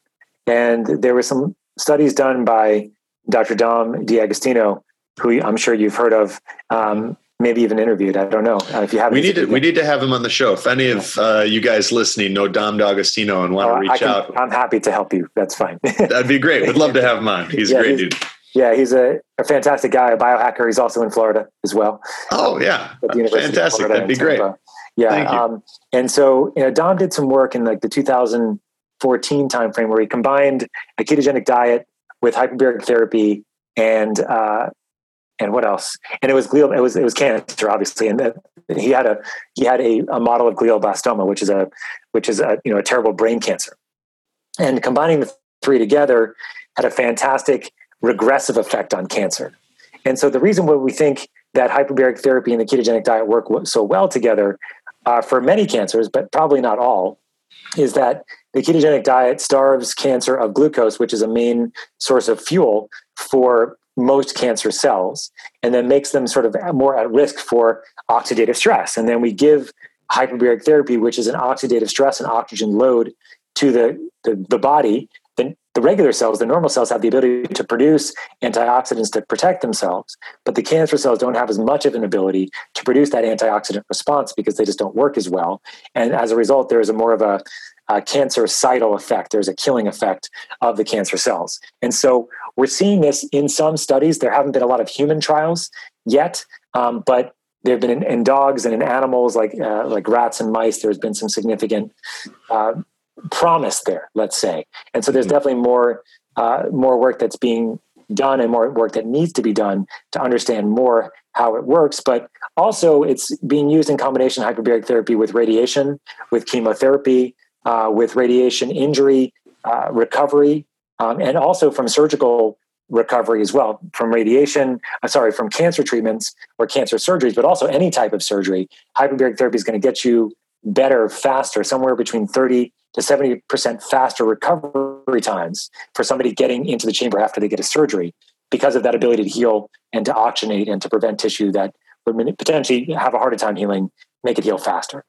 And there were some studies done by Dr. Dom D'Agostino, who I'm sure you've heard of, um, maybe even interviewed. I don't know uh, if you have. We need to we need to have him on the show. If any of uh, you guys listening know Dom D'Agostino and want to reach can, out, I'm happy to help you. That's fine. That'd be great. We'd love to have him on. He's yeah, a great he's, dude. Yeah, he's a, a, fantastic guy, a biohacker. He's also in Florida as well. Oh yeah, fantastic. That'd be great. Yeah, um, and so you know, Dom did some work in like the 2014 timeframe where he combined a ketogenic diet with hyperbaric therapy and uh, and what else? And it was glial. It was it was cancer, obviously. And the, he had a he had a, a model of glioblastoma, which is a which is a you know a terrible brain cancer. And combining the three together had a fantastic regressive effect on cancer. And so the reason why we think that hyperbaric therapy and the ketogenic diet work so well together uh, for many cancers, but probably not all, is that the ketogenic diet starves cancer of glucose, which is a main source of fuel for most cancer cells, and then makes them sort of more at risk for oxidative stress. And then we give hyperbaric therapy, which is an oxidative stress and oxygen load to the, the, the body the regular cells, the normal cells, have the ability to produce antioxidants to protect themselves, but the cancer cells don't have as much of an ability to produce that antioxidant response because they just don't work as well. And as a result, there is a more of a, a cancercidal effect. There's a killing effect of the cancer cells. And so we're seeing this in some studies. There haven't been a lot of human trials yet, um, but there have been in, in, dogs and in animals like uh, like rats and mice. There's been some significant uh, promise there, let's say. And so there's mm-hmm. definitely more uh, more work that's being done and more work that needs to be done to understand more how it works. But also, it's being used in combination hyperbaric therapy with radiation, with chemotherapy, uh, with radiation injury uh, recovery, um, and also from surgical recovery as well from radiation uh, sorry from cancer treatments or cancer surgeries but also any type of surgery hyperbaric therapy is going to get you better faster somewhere between 30 to 70% faster recovery times for somebody getting into the chamber after they get a surgery because of that ability to heal and to oxygenate and to prevent tissue that would potentially have a harder time healing, make it heal faster.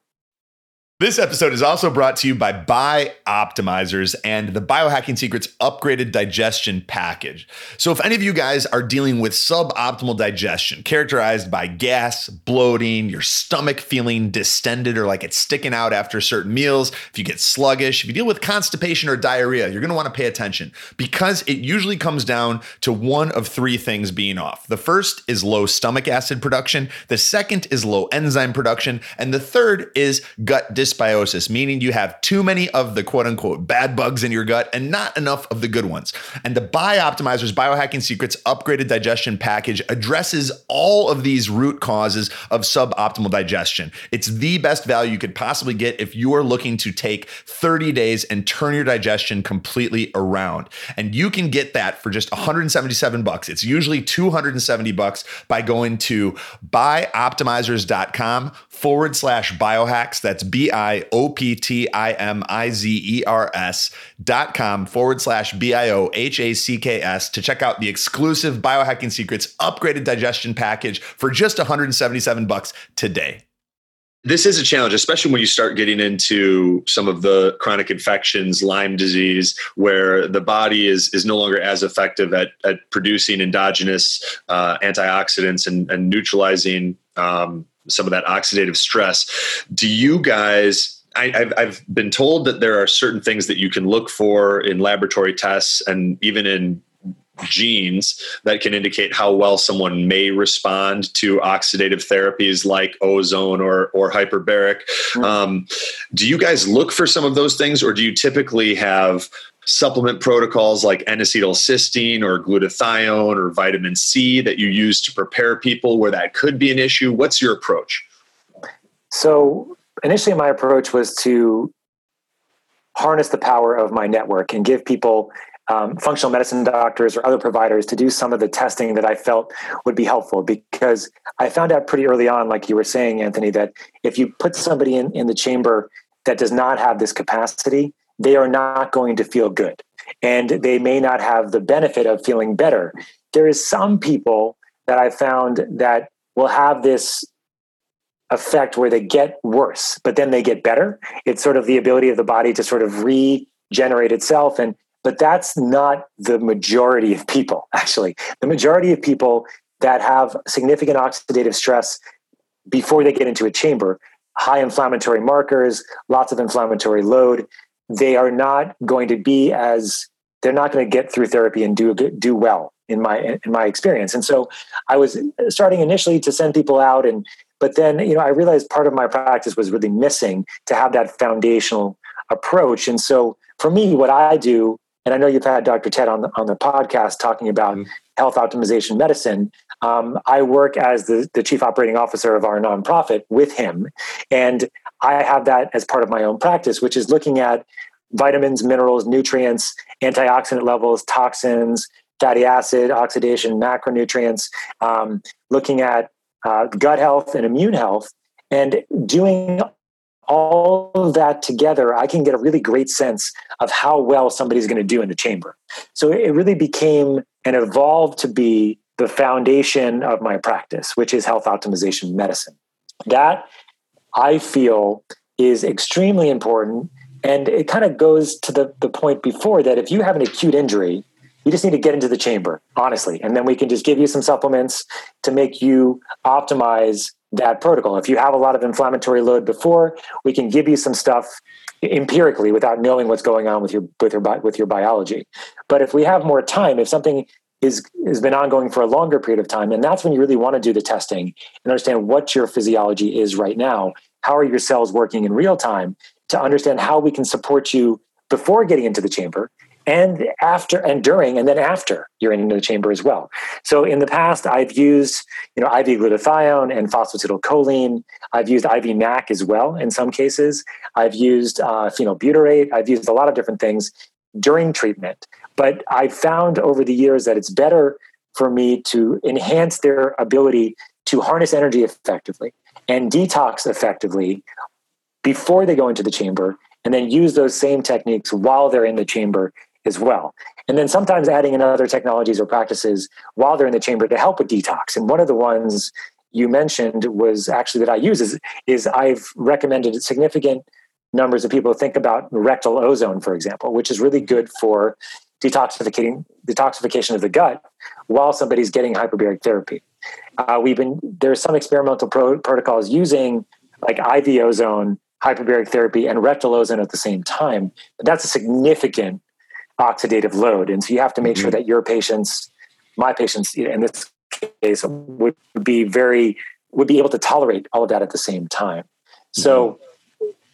This episode is also brought to you by Bioptimizers and the Biohacking Secrets upgraded digestion package. So, if any of you guys are dealing with suboptimal digestion, characterized by gas, bloating, your stomach feeling distended or like it's sticking out after certain meals, if you get sluggish, if you deal with constipation or diarrhea, you're going to want to pay attention because it usually comes down to one of three things being off. The first is low stomach acid production, the second is low enzyme production, and the third is gut dysbiosis, meaning you have too many of the quote unquote bad bugs in your gut and not enough of the good ones. And the Bioptimizers Biohacking Secrets upgraded digestion package addresses all of these root causes of suboptimal digestion. It's the best value you could possibly get if you are looking to take 30 days and turn your digestion completely around. And you can get that for just 177 bucks. It's usually 270 bucks by going to bioptimizers.com forward slash biohacks. That's B I O P T I M I Z E R S dot com forward slash B I O H A C K S to check out the exclusive Biohacking Secrets upgraded digestion package for just 177 bucks today. This is a challenge, especially when you start getting into some of the chronic infections, Lyme disease, where the body is is no longer as effective at, at producing endogenous uh, antioxidants and, and neutralizing um, some of that oxidative stress. Do you guys I, have I've been told that there are certain things that you can look for in laboratory tests and even in genes that can indicate how well someone may respond to oxidative therapies like ozone or or hyperbaric. Mm-hmm. Um, do you guys look for some of those things, or do you typically have supplement protocols like N-acetylcysteine or glutathione or vitamin C that you use to prepare people where that could be an issue? What's your approach? So initially, my approach was to harness the power of my network and give people um, functional medicine doctors or other providers to do some of the testing that I felt would be helpful because I found out pretty early on, like you were saying, Anthony, that if you put somebody in, in the chamber that does not have this capacity, they are not going to feel good and they may not have the benefit of feeling better. There is some people that I found that will have this effect where they get worse, but then they get better. It's sort of the ability of the body to sort of regenerate itself and but that's not the majority of people, actually. The majority of people that have significant oxidative stress before they get into a chamber, high inflammatory markers, lots of inflammatory load, they are not going to be as they're not going to get through therapy and do do well in my in my experience. And so I was starting initially to send people out and but then you know I realized part of my practice was really missing to have that foundational approach. And so for me what I do and I know you've had Dr. Ted on the, on the podcast talking about mm-hmm. health optimization medicine. Um, I work as the, the chief operating officer of our nonprofit with him. And I have that as part of my own practice, which is looking at vitamins, minerals, nutrients, antioxidant levels, toxins, fatty acid, oxidation, macronutrients, um, looking at uh, gut health and immune health, and doing all of that together, I can get a really great sense of how well somebody's going to do in the chamber. So it really became and evolved to be the foundation of my practice, which is health optimization medicine. That I feel is extremely important. And it kind of goes to the, the point before that if you have an acute injury, you just need to get into the chamber, honestly. And then we can just give you some supplements to make you optimize that protocol. If you have a lot of inflammatory load before, we can give you some stuff empirically without knowing what's going on with your with your with your biology. But if we have more time, if something is has been ongoing for a longer period of time, and that's when you really want to do the testing and understand what your physiology is right now. How are your cells working in real time to understand how we can support you before getting into the chamber and after and during and then after you're in the chamber as well. So in the past, I've used you know IV glutathione and phosphatidylcholine. I've used IV MAC as well in some cases. I've used uh, phenylbutyrate. I've used a lot of different things during treatment. But I've found over the years that it's better for me to enhance their ability to harness energy effectively and detox effectively before they go into the chamber and then use those same techniques while they're in the chamber as well. And then sometimes adding in other technologies or practices while they're in the chamber to help with detox. And one of the ones you mentioned was actually that I use is, is I've recommended significant numbers of people think about rectal ozone, for example, which is really good for detoxificating detoxification of the gut while somebody's getting hyperbaric therapy. Uh, we've been there's some experimental pro- protocols using like IV ozone, hyperbaric therapy, and rectal ozone at the same time. But that's a significant oxidative load, and so you have to make mm-hmm. sure that your patients, my patients in this case, would be very would be able to tolerate all of that at the same time. Mm-hmm. So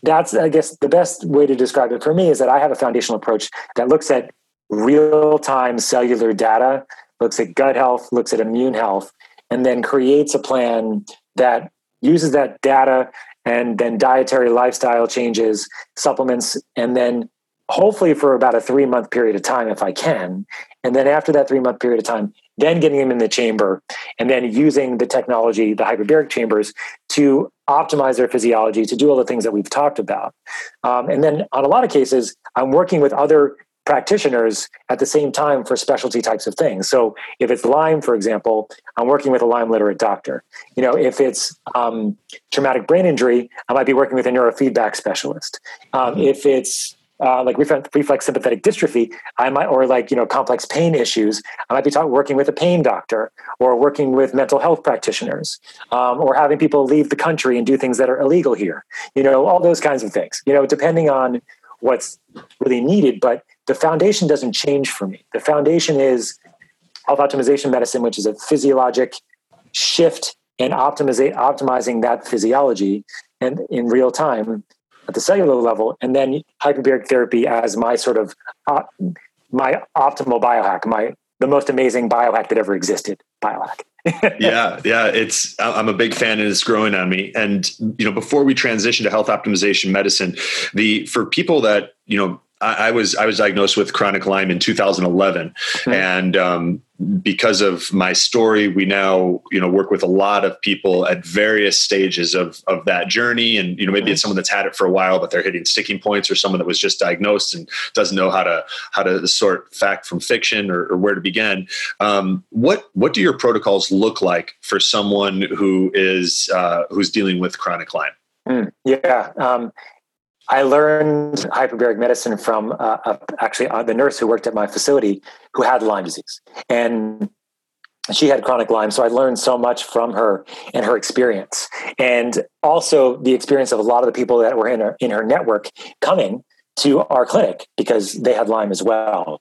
that's I guess the best way to describe it for me is that I have a foundational approach that looks at real time cellular data, looks at gut health, looks at immune health, and then creates a plan that uses that data and then dietary lifestyle changes, supplements, and then hopefully for about a three month period of time if I can. And then after that three month period of time, then getting them in the chamber and then using the technology, the hyperbaric chambers, to optimize their physiology, to do all the things that we've talked about. Um, and then on a lot of cases, I'm working with other practitioners at the same time for specialty types of things. So if it's Lyme, for example, I'm working with a Lyme literate doctor. You know, if it's um, traumatic brain injury, I might be working with a neurofeedback specialist. Um, mm-hmm. If it's uh, like reflex sympathetic dystrophy, I might, or like you know complex pain issues, I might be talk, working with a pain doctor, or working with mental health practitioners, um, or having people leave the country and do things that are illegal here. You know, all those kinds of things. You know, depending on what's really needed, but the foundation doesn't change for me. The foundation is health optimization medicine, which is a physiologic shift and optimize, optimizing that physiology and in real time at the cellular level, and then hyperbaric therapy as my sort of my optimal biohack, my the most amazing biohack that ever existed. Biohack. yeah, yeah, it's I'm a big fan and it's growing on me. And you know, before we transition to health optimization medicine, the for people that you know I, was I was diagnosed with chronic Lyme in 2011, mm-hmm. and um, because of my story, we now you know work with a lot of people at various stages of of that journey. And you know maybe mm-hmm. it's someone that's had it for a while, but they're hitting sticking points, or someone that was just diagnosed and doesn't know how to how to sort fact from fiction or, or where to begin. Um, what what do your protocols look like for someone who is uh, who's dealing with chronic Lyme? Mm, yeah. Um, I learned hyperbaric medicine from uh, actually uh, the nurse who worked at my facility who had Lyme disease. And she had chronic Lyme. So I learned so much from her and her experience. And also the experience of a lot of the people that were in her, in her network coming to our clinic because they had Lyme as well.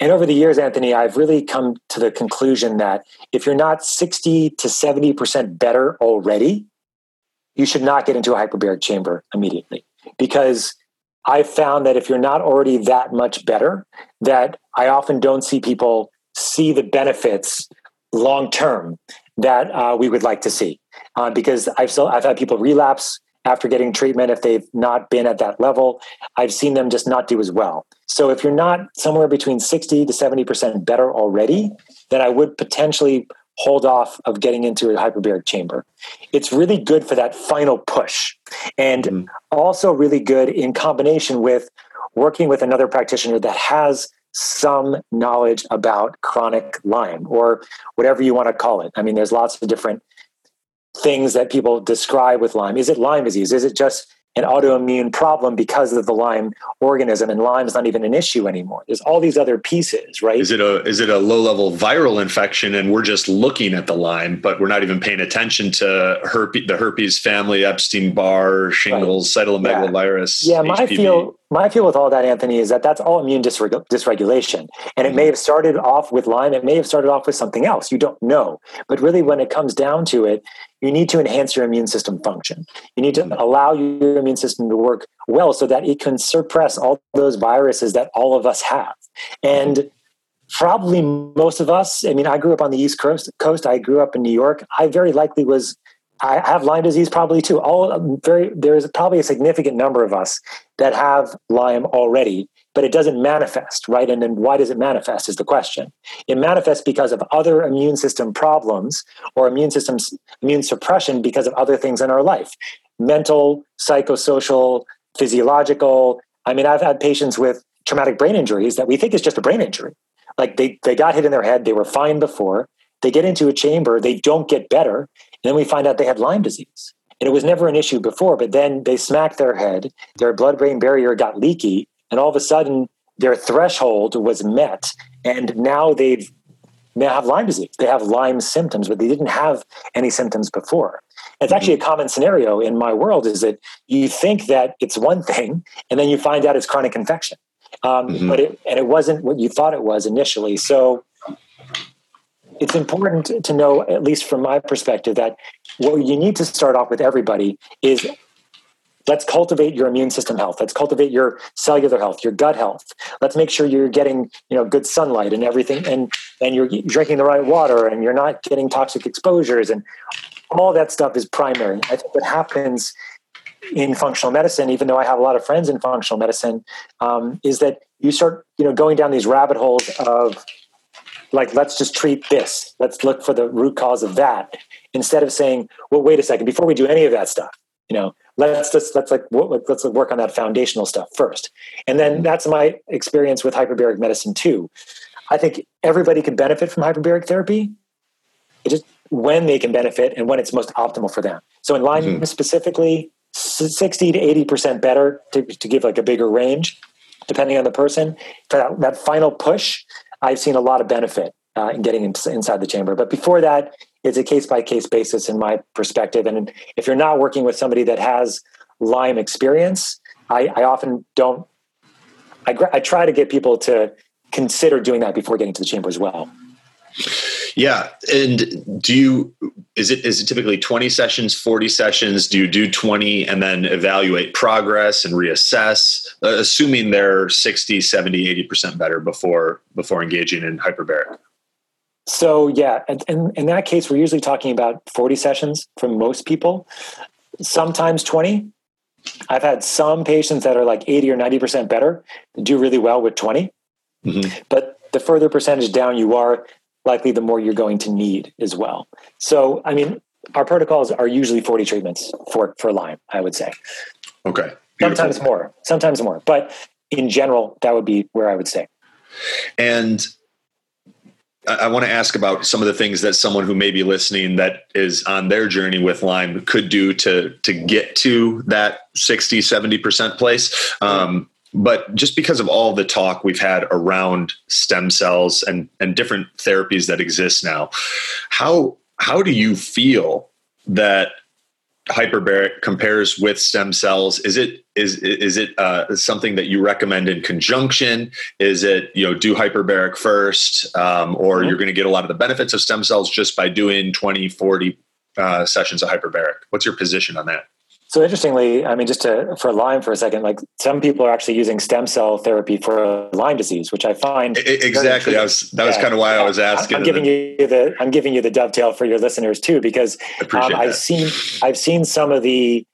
And over the years, Anthony, I've really come to the conclusion that if you're not 60 to 70% better already, you should not get into a hyperbaric chamber immediately because I found that if you're not already that much better, that I often don't see people see the benefits long term that uh, we would like to see. Uh, because I've still I've had people relapse after getting treatment if they've not been at that level. I've seen them just not do as well. So if you're not somewhere between 60 to 70% better already, then I would potentially hold off of getting into a hyperbaric chamber. It's really good for that final push and mm-hmm. also really good in combination with working with another practitioner that has some knowledge about chronic Lyme or whatever you want to call it. I mean, there's lots of different things that people describe with Lyme. Is it Lyme disease? Is it just an autoimmune problem because of the Lyme organism, and Lyme is not even an issue anymore. There's all these other pieces, right? Is it a is it a low level viral infection, and we're just looking at the Lyme, but we're not even paying attention to herpes, the herpes family, Epstein Barr, shingles, right. cytomegalovirus. Yeah, yeah my feel my feel with all that, Anthony, is that that's all immune dysreg- dysregulation. And it mm-hmm. may have started off with Lyme, it may have started off with something else. You don't know. But really, when it comes down to it, you need to enhance your immune system function. You need to mm-hmm. allow your immune system to work well so that it can suppress all those viruses that all of us have. And mm-hmm. probably most of us, I mean, I grew up on the East Coast, coast I grew up in New York. I very likely was I have Lyme disease probably too. All very there's probably a significant number of us that have Lyme already, but it doesn't manifest, right? And then why does it manifest is the question. It manifests because of other immune system problems or immune systems immune suppression because of other things in our life. Mental, psychosocial, physiological. I mean, I've had patients with traumatic brain injuries that we think is just a brain injury. Like they they got hit in their head, they were fine before. They get into a chamber, they don't get better, then we find out they had Lyme disease. And it was never an issue before, but then they smacked their head, their blood brain barrier got leaky, and all of a sudden their threshold was met. And now they've they have Lyme disease. They have Lyme symptoms, but they didn't have any symptoms before. It's actually a common scenario in my world is that you think that it's one thing and then you find out it's chronic infection. Um, mm-hmm. But it, and it wasn't what you thought it was initially. So it's important to know, at least from my perspective, that what you need to start off with everybody is let's cultivate your immune system health. Let's cultivate your cellular health your gut health. Let's make sure you're getting you know good sunlight and everything and and you're drinking the right water and you're not getting toxic exposures and all that stuff is primary. I think what happens in functional medicine even though i have a lot of friends in functional medicine um, is that you start you know going down these rabbit holes of like let's just treat this. Let's look for the root cause of that instead of saying well wait a second before we do any of that stuff you know let's just let's like let's work on that foundational stuff first. And then that's my experience with hyperbaric medicine too. I think everybody can benefit from hyperbaric therapy. It just when they can benefit and when it's most optimal for them. So in lyme mm-hmm. specifically 60 to 80% better to, to give like a bigger range depending on the person. For that, that final push i've seen a lot of benefit uh, in getting inside the chamber but before that it's a case by case basis in my perspective. And if you're not working with somebody that has Lyme experience, I, I often don't. I, I try to get people to consider doing that before getting to the chamber as well. Yeah, and do you is it is it typically 20 sessions, 40 sessions? Do you do 20 and then evaluate progress and reassess uh, assuming they're 60, 70, 80% better before before engaging in hyperbaric? So yeah, and, in that case, we're usually talking about 40 sessions for most people, sometimes 20. I've had some patients that are like 80 or 90% better, do really well with 20. Mm-hmm. But the further percentage down you are, likely the more you're going to need as well. So, I mean, our protocols are usually 40 treatments for, for Lyme, I would say. Okay. Beautiful. Sometimes more, sometimes more. But in general, that would be where I would say. And I want to ask about some of the things that someone who may be listening that is on their journey with Lyme could do to to get to that 60, 70% place. Um, but just because of all the talk we've had around stem cells and, and different therapies that exist now, how how do you feel that hyperbaric compares with stem cells? Is it is is it uh, something that you recommend in conjunction? Is it you know do hyperbaric first, um, or mm-hmm. you're going to get a lot of the benefits of stem cells just by doing 20, 40 uh, sessions of hyperbaric? What's your position on that? So interestingly, I mean, just to, for Lyme for a second, like some people are actually using stem cell therapy for Lyme disease, which I find exactly. I was, that yeah, was kind of why. I was asking. I'm giving you the I'm giving you the dovetail for your listeners too, because um, I've seen I've seen some of the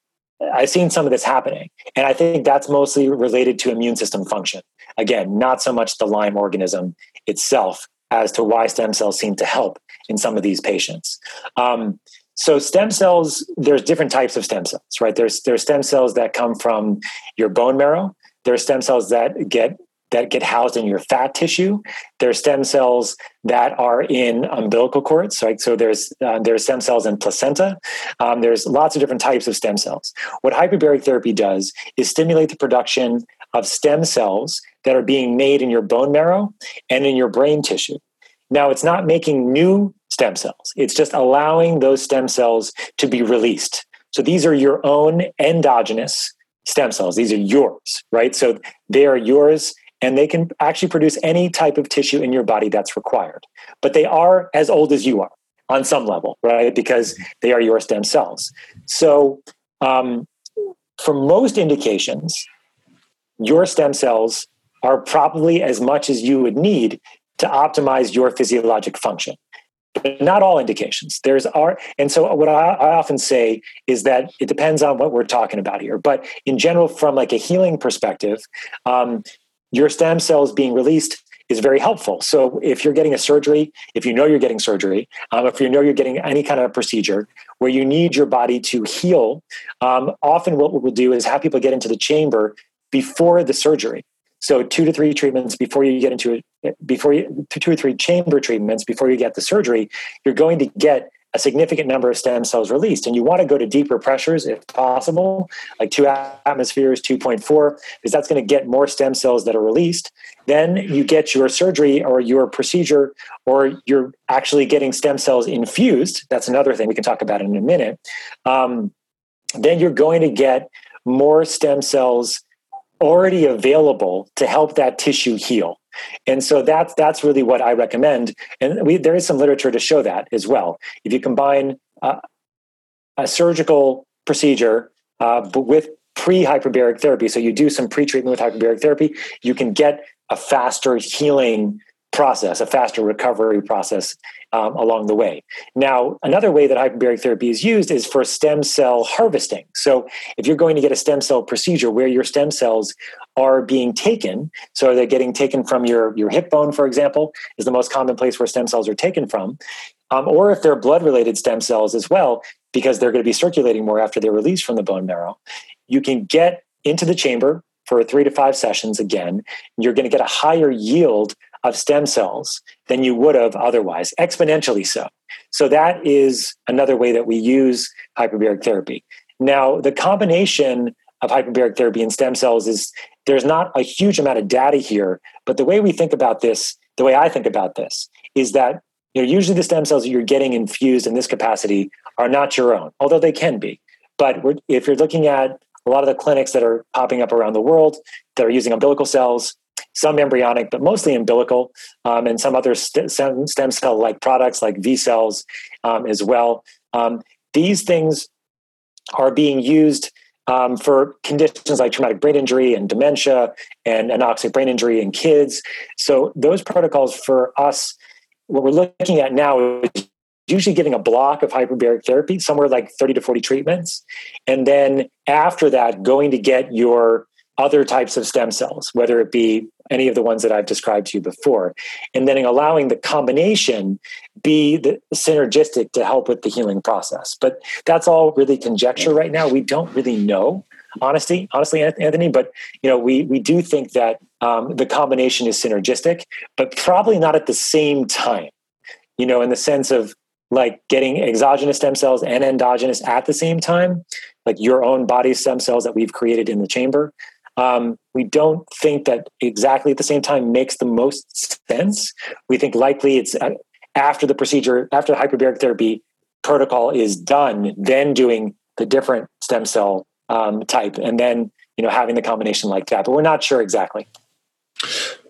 I've seen some of this happening, and I think that's mostly related to immune system function. Again, not so much the Lyme organism itself as to why stem cells seem to help in some of these patients. Um, so stem cells, there's different types of stem cells, right? There's there's stem cells that come from your bone marrow. There are stem cells that get that get housed in your fat tissue. There's stem cells that are in umbilical cords, right? So there's uh, there's stem cells in placenta. Um, there's lots of different types of stem cells. What hyperbaric therapy does is stimulate the production of stem cells that are being made in your bone marrow and in your brain tissue. Now, it's not making new stem cells. It's just allowing those stem cells to be released. So these are your own endogenous stem cells. These are yours, right? So they are yours and they can actually produce any type of tissue in your body that's required. But they are as old as you are on some level, right? Because they are your stem cells. So um, for most indications, your stem cells are probably as much as you would need to optimize your physiologic function but not all indications. There's are, and so what I, I, often say is that it depends on what we're talking about here. But in general, from like a healing perspective, um, your stem cells being released is very helpful. So if you're getting a surgery, if you know you're getting surgery, um, if you know you're getting any kind of procedure where you need your body to heal, um, often what we'll do is have people get into the chamber before the surgery. So two to three treatments before you get into before you two or three chamber treatments before you get the surgery, you're going to get a significant number of stem cells released. And you want to go to deeper pressures if possible, like two atmospheres, 2.4, because that's going to get more stem cells that are released. Then you get your surgery or your procedure, or you're actually getting stem cells infused. That's another thing we can talk about in a minute. Um, then you're going to get more stem cells already available to help that tissue heal. And so that's that's really what I recommend. And we, there is some literature to show that as well. If you combine uh, a surgical procedure uh, with pre-hyperbaric therapy, so you do some pre-treatment with hyperbaric therapy, you can get a faster healing process, a faster recovery process um, along the way. Now, another way that hyperbaric therapy is used is for stem cell harvesting. So, if you're going to get a stem cell procedure where your stem cells are being taken, so are they're getting taken from your, your hip bone, for example, is the most common place where stem cells are taken from, um, or if they're blood related stem cells as well, because they're going to be circulating more after they're released from the bone marrow, you can get into the chamber for three to five sessions again. You're going to get a higher yield of stem cells than you would have otherwise, exponentially so. So that is another way that we use hyperbaric therapy. Now, the combination of hyperbaric therapy and stem cells is there's not a huge amount of data here, but the way we think about this, the way I think about this, is that you know, usually the stem cells that you're getting infused in this capacity are not your own, although they can be. But if you're looking at a lot of the clinics that are popping up around the world that are using umbilical cells, some embryonic, but mostly umbilical, um, and some other st- stem cell like products like V cells um, as well. Um, these things are being used um, for conditions like traumatic brain injury and dementia and anoxic brain injury in kids. So, those protocols for us, what we're looking at now is usually giving a block of hyperbaric therapy, somewhere like 30 to 40 treatments. And then after that, going to get your other types of stem cells, whether it be any of the ones that I've described to you before, and then allowing the combination be the synergistic to help with the healing process. But that's all really conjecture right now. We don't really know, honestly, honestly, Anthony. But you know, we we do think that um, the combination is synergistic, but probably not at the same time. You know, in the sense of like getting exogenous stem cells and endogenous at the same time, like your own body stem cells that we've created in the chamber um, we don't think that exactly at the same time makes the most sense. We think likely it's uh, after the procedure, after the hyperbaric therapy protocol is done, then doing the different stem cell um, type, and then you know having the combination like that. But we're not sure exactly.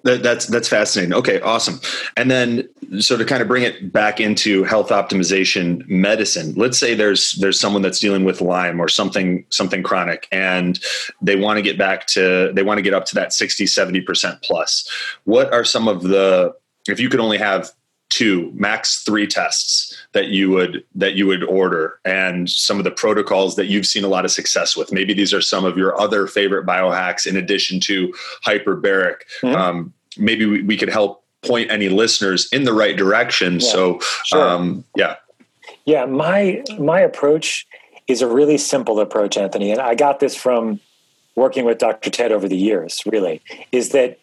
That, that's that's fascinating. Okay, awesome. And then, so to kind of bring it back into health optimization medicine, let's say there's there's someone that's dealing with Lyme or something something chronic, and they want to get back to they want to get up to that 60, 70 percent plus. What are some of the if you could only have two max three tests that you would that you would order and some of the protocols that you've seen a lot of success with maybe these are some of your other favorite biohacks in addition to hyperbaric mm-hmm. um, maybe we, we, could help point any listeners in the right direction yeah. so sure. um, yeah yeah my my approach is a really simple approach anthony and i got this from working with dr ted over the years really is that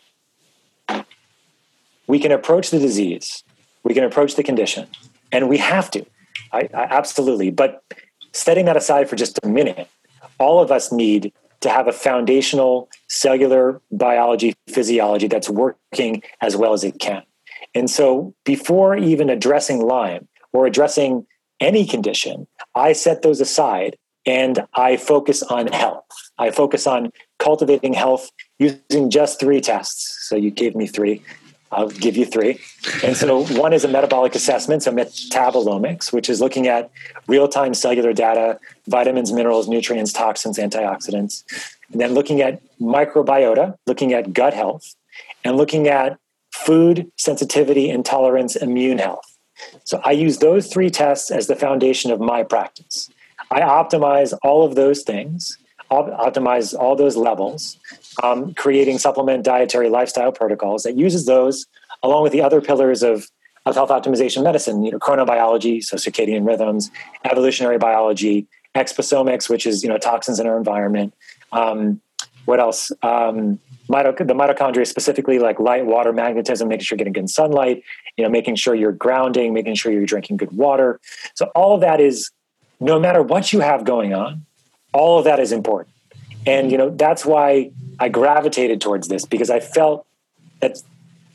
we can approach the disease we can approach the condition, and we have to. I, I, absolutely. But setting that aside for just a minute, all of us need to have a foundational cellular biology, physiology that's working as well as it can. And so, before even addressing Lyme or addressing any condition, I set those aside and I focus on health. I focus on cultivating health using just three tests. So, you gave me three I'll give you three. And so one is a metabolic assessment, so metabolomics, which is looking at real-time cellular data, vitamins, minerals, nutrients, toxins, antioxidants. And then looking at microbiota, looking at gut health, and looking at food sensitivity, intolerance, immune health. So I use those three tests as the foundation of my practice. I optimize all of those things, optimize all those levels, um, creating supplement dietary lifestyle protocols that uses those along with the other pillars of, of health optimization medicine, you know, chronobiology, so circadian rhythms, evolutionary biology, exposomics, which is, you know, toxins in our environment, um, what else? Um, the mitochondria specifically, like light, water, magnetism, making sure you're getting good sunlight, you know, making sure you're grounding, making sure you're drinking good water. So all of that is, no matter what you have going on, all of that is important. And you know, that's why I gravitated towards this because I felt that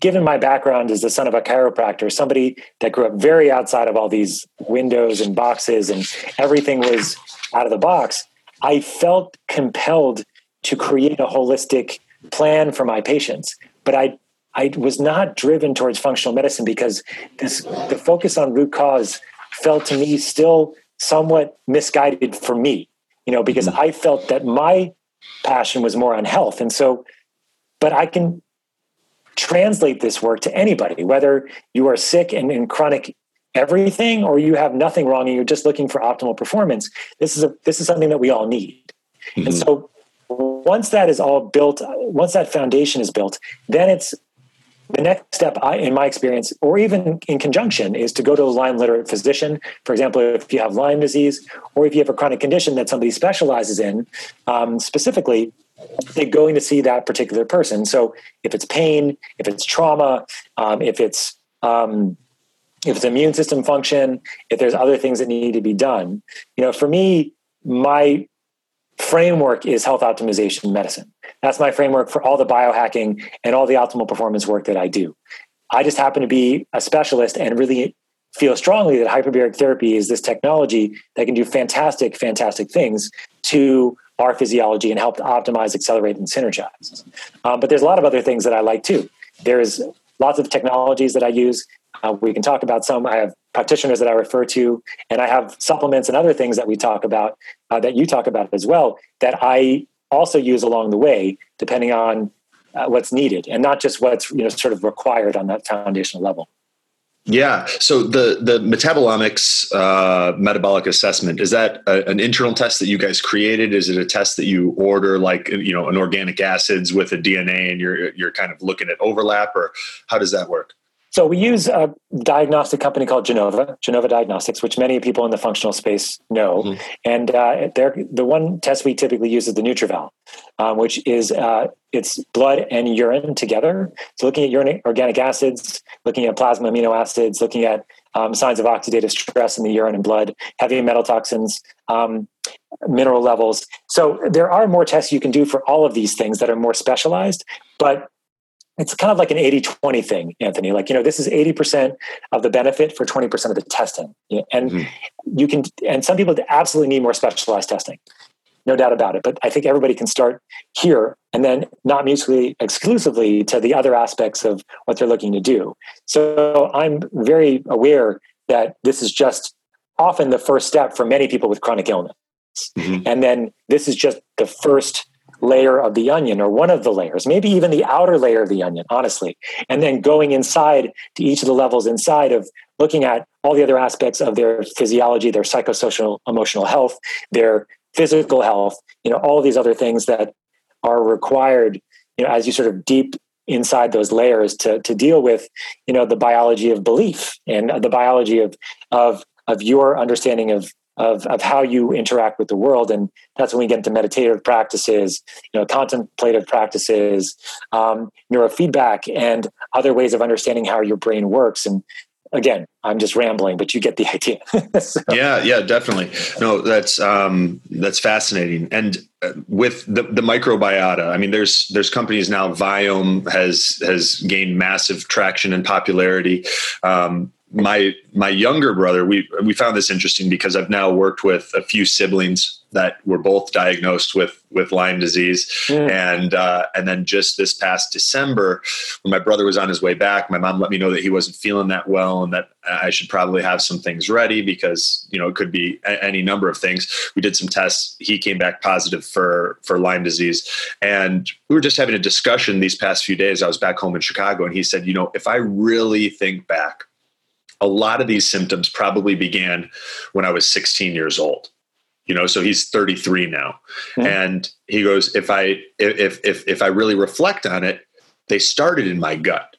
given my background as the son of a chiropractor, somebody that grew up very outside of all these windows and boxes and everything was out of the box, I felt compelled to create a holistic plan for my patients. But I I was not driven towards functional medicine because this the focus on root cause felt to me still somewhat misguided for me, you know, because mm-hmm. I felt that my passion was more on health. And so, but I can translate this work to anybody, whether you are sick and in chronic everything or you have nothing wrong and you're just looking for optimal performance. This is a this is something that we all need. Mm-hmm. And so once that is all built, once that foundation is built, then it's the next step I, in my experience or even in conjunction is to go to a lyme literate physician. For example if you have lyme disease or if you have a chronic condition that somebody specializes in um, specifically they're going to see that particular person. So if it's pain if it's trauma um, if it's um, if it's immune system function if there's other things that need to be done. You know for me my framework is health optimization medicine. That's my framework for all the biohacking and all the optimal performance work that I do. I just happen to be a specialist and really feel strongly that hyperbaric therapy is this technology that can do fantastic, fantastic things to our physiology and help optimize, accelerate, and synergize. Um, but there's a lot of other things that I like too. There's lots of technologies that I use. Uh, we can talk about some. I have practitioners that I refer to, and I have supplements and other things that we talk about uh, that you talk about as well that I also use along the way, depending on uh, what's needed, and not just what's you know sort of required on that foundational level. Yeah. So the the metabolomics uh, metabolic assessment is that a, an internal test that you guys created? Is it a test that you order, like you know, an organic acids with a DNA, and you're you're kind of looking at overlap, or how does that work? So we use a diagnostic company called Genova, Genova Diagnostics, which many people in the functional space know. Mm-hmm. And uh, the one test we typically use is the NutrEval, um, which is uh, it's blood and urine together. So looking at urine organic acids, looking at plasma amino acids, looking at um, signs of oxidative stress in the urine and blood, heavy metal toxins, um, mineral levels. So there are more tests you can do for all of these things that are more specialized, but it's kind of like an 80 20 thing, Anthony. Like, you know, this is 80% of the benefit for 20% of the testing. And mm-hmm. you can, and some people absolutely need more specialized testing, no doubt about it. But I think everybody can start here and then not mutually exclusively to the other aspects of what they're looking to do. So I'm very aware that this is just often the first step for many people with chronic illness. Mm-hmm. And then this is just the first layer of the onion or one of the layers, maybe even the outer layer of the onion, honestly. And then going inside to each of the levels inside of looking at all the other aspects of their physiology, their psychosocial, emotional health, their physical health, you know, all these other things that are required, you know, as you sort of deep inside those layers to, to deal with, you know, the biology of belief and the biology of, of, of your understanding of of, of how you interact with the world. And that's when we get into meditative practices, you know, contemplative practices, um, neurofeedback, and other ways of understanding how your brain works. And again, I'm just rambling, but you get the idea. so. Yeah, yeah, definitely. No, that's um, that's fascinating. And uh, with the, the microbiota, I mean, there's there's companies now. Viome has has gained massive traction and popularity. Um, my my younger brother we we found this interesting because I've now worked with a few siblings that were both diagnosed with with Lyme disease. Mm. and uh, and then just this past December when my brother was on his way back my mom let me know that he wasn't feeling that well and that I should probably have some things ready because you know it could be a- any number of things. We did some tests. He came back positive for for Lyme disease. And we were just having a discussion these past few days. I was back home in Chicago and he said you know if I really think back a lot of these symptoms probably began when I was 16 years old. You know, so he's 33 now. Mm-hmm. And he goes, if I if if if I really reflect on it, they started in my gut.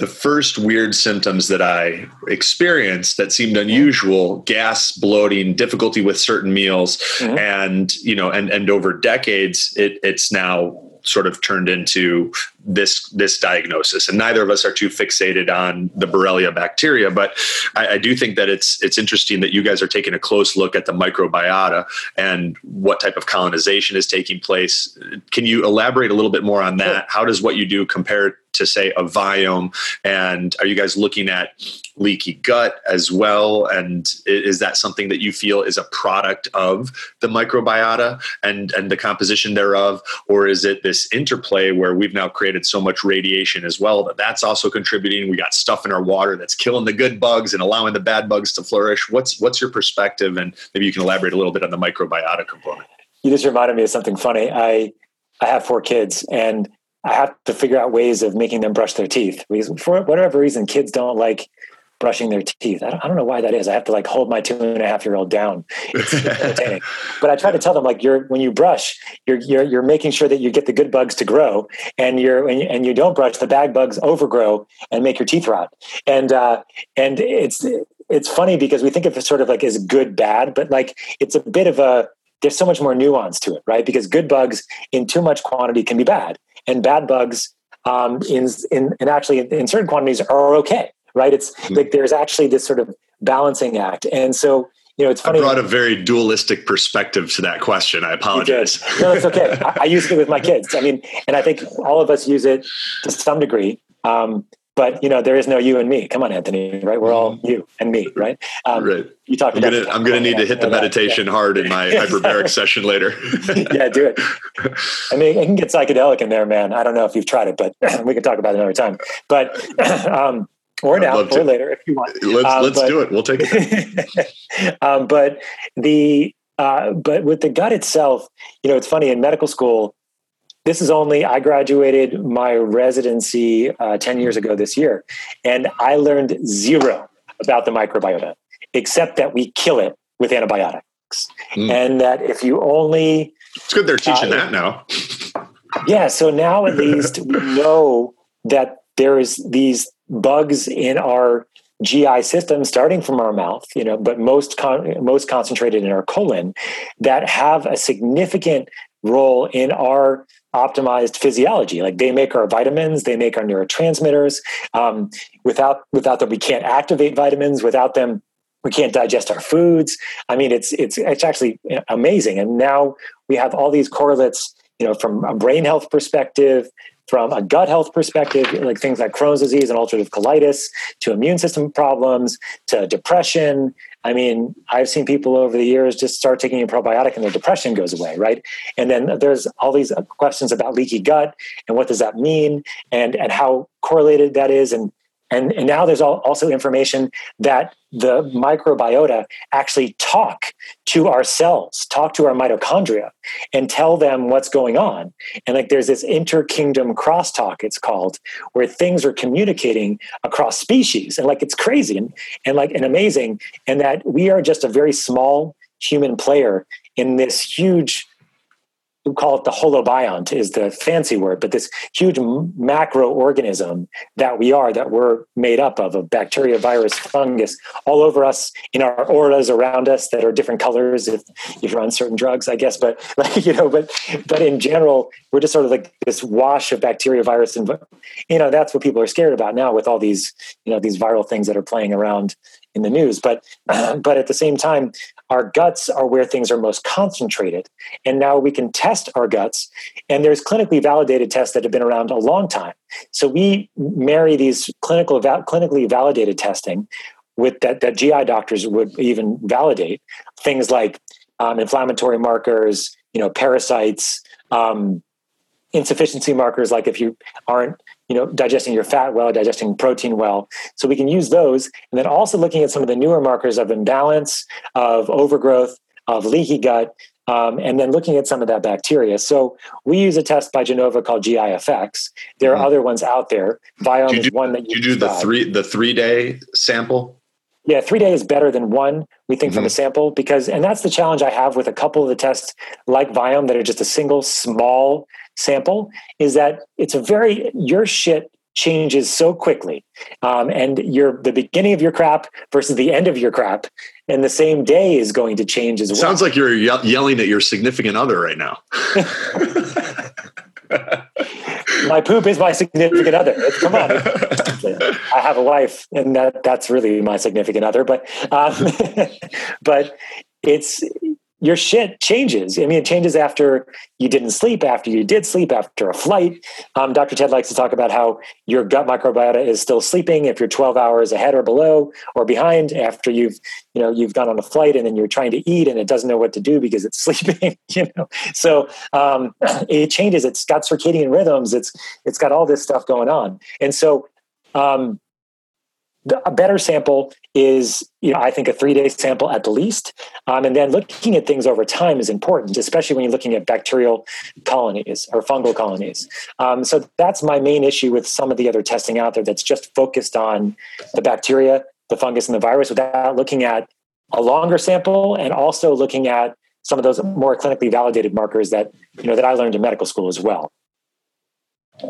the first weird symptoms that I experienced that seemed unusual gas, bloating, difficulty with certain meals. Mm-hmm. And, you know, and, and over decades, it, it's now sort of turned into this this diagnosis. And neither of us are too fixated on the borrelia bacteria but I, I, do think that it's it's interesting that you guys are taking a close look at the microbiota and what type of colonization is taking place. Can you elaborate a little bit more on that? How does what you do compare to say a Viome and are you guys looking at leaky gut as well? And is that something that you feel is a product of the microbiota and and the composition thereof? Or is it this interplay where we've now created so much radiation as well that that's also contributing. We got stuff in our water that's killing the good bugs and allowing the bad bugs to flourish. What's what's your perspective? And maybe you can elaborate a little bit on the microbiota component. You just reminded me of something funny. I i have four kids and I have to figure out ways of making them brush their teeth. Because for whatever reason, kids don't like brushing their teeth. I don't, I don't know why that is. I have to like hold my two and a half year old down. It's entertaining. but I try to tell them like you're when you brush, you're you're you're making sure that you get the good bugs to grow, and you're and you, and you don't brush the bad bugs overgrow and make your teeth rot. And uh, and it's it's funny because we think of it sort of like as good bad, but like it's a bit of a there's so much more nuance to it, right? Because good bugs in too much quantity can be bad and bad bugs um, in, in, in actually in certain quantities are okay, right? It's mm-hmm. like there's actually this sort of balancing act. And so, you know, it's funny. I brought a very dualistic perspective to that question. I apologize. No, it's okay. I, I use it with my kids. I mean, and I think all of us use it to some degree. Um, but you know there is no you and me come on anthony right we're all mm-hmm. you and me right um, right you talked i'm gonna i'm gonna need to hit the meditation hard in my hyperbaric session later yeah do it i mean it can get psychedelic in there man i don't know if you've tried it but we can talk about it another time but um, or now or later if you want let's um, let's but, do it. We'll take it. Um, but the uh, but with the gut itself you know it's funny in medical school this is only i graduated my residency uh, 10 years ago this year and i learned zero about the microbiota except that we kill it with antibiotics. Mm. and that if you only it's good they're teaching uh, that now. Yeah so now at least we know that there is these bugs in our GI system, starting from our mouth, you know, but most con- most concentrated in our colon, that have a significant role in our optimized physiology. Like they make our vitamins, they make our neurotransmitters. Um, without without them, we can't activate vitamins. Without them, we can't digest our foods. I mean, it's it's it's actually amazing. And now we have all these correlates, you know, from a brain health perspective, from a gut health perspective, like things like Crohn's disease and ulcerative colitis, to immune system problems, to depression. I mean, I've seen people over the years just start taking a probiotic and their depression goes away, right? And then there's all these uh, questions about leaky gut and what does that mean and and how correlated that is and and, and now there's also information that the microbiota actually talk to our cells, talk to our mitochondria, and tell them what's going on. And like there's this interkingdom crosstalk, it's called, where things are communicating across species. And like it's crazy and, and like and amazing. And that we are just a very small human player in this huge we call it the holobiont is the fancy word, but this huge macro organism that we are, that we're made up of, of bacteria, virus, fungus, all over us, in our auras around us that are different colors if, if you're on certain drugs, I guess. But like, you know, but but in general, we're just sort of like this wash of bacteria, virus, and you know, that's what people are scared about now with all these, you know, these viral things that are playing around in the news. But but at the same time, our guts are where things are most concentrated, and now we can test our guts. And there's clinically validated tests that have been around a long time. So we marry these clinical clinically validated testing with that that GI doctors would even validate things like um, inflammatory markers, you know, parasites. Um, insufficiency markers like if you aren't you know digesting your fat well digesting protein well. So we can use those. And then also looking at some of the newer markers of imbalance of overgrowth of leaky gut um, and then looking at some of that bacteria. So we use a test by genova called gifx there mm-hmm. are other ones out there. Viome is one that you, you do the three the three day sample? Yeah, three days is better than one, we think, mm-hmm. from a sample, because, and that's the challenge I have with a couple of the tests like Viome that are just a single small sample is that it's a very your shit changes so quickly. Um, and your the beginning of your crap versus the end of your crap and the same day is going to change as well. Sounds like you're ye- yelling at your significant other right now. my poop is my significant other. Come on. I have a wife and that that's really my significant other but um, but it's your shit changes. I mean, it changes after you didn't sleep, after you did sleep, after a flight. Um, Dr. Ted likes to talk about how your gut microbiota is still sleeping if you're 12 hours ahead or below or behind after you've, you know, you've gone on a flight and then you're trying to eat and it doesn't know what to do because it's sleeping, you know. So um, it changes. It's got circadian rhythms. It's it's got all this stuff going on. And so um, a better sample is you know i think a three day sample at the least. Um, and then looking at things over time is important especially when you're looking at bacterial colonies or fungal colonies. Um, so that's my main issue with some of the other testing out there that's just focused on the bacteria the fungus and the virus without looking at a longer sample and also looking at some of those more clinically validated markers that you know that i learned in medical school as well.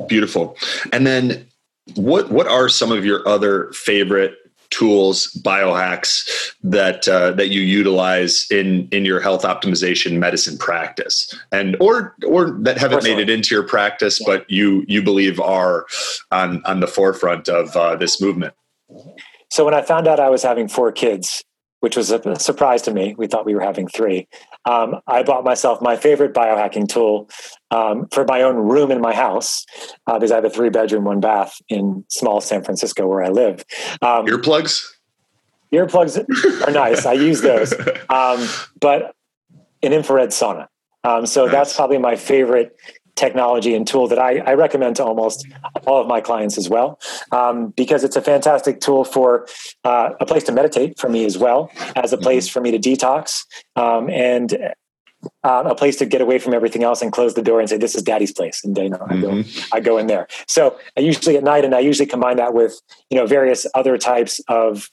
Beautiful. And then what what are some of your other favorite tools, biohacks that uh, that you utilize in in your health optimization medicine practice, and or or that haven't made it into your practice, but you you believe are on on the forefront of uh, this movement? So when I found out I was having four kids, which was a surprise to me, we thought we were having three. Um, I bought myself my favorite biohacking tool um, for my own room in my house uh, because I have a three bedroom, one bath in small San Francisco where I live. Um, Earplugs. earplugs are nice. I use those, um, but an infrared sauna. Um, so Nice. that's probably my favorite technology and tool that I, I recommend to almost all of my clients as well, um, because it's a fantastic tool for uh, a place to meditate for me as well, as a place for me to detox, um, and uh, a place to get away from everything else and close the door and say, "This is Daddy's place," and you know, I go, I go in there. So I usually at night, and I usually combine that with you know various other types of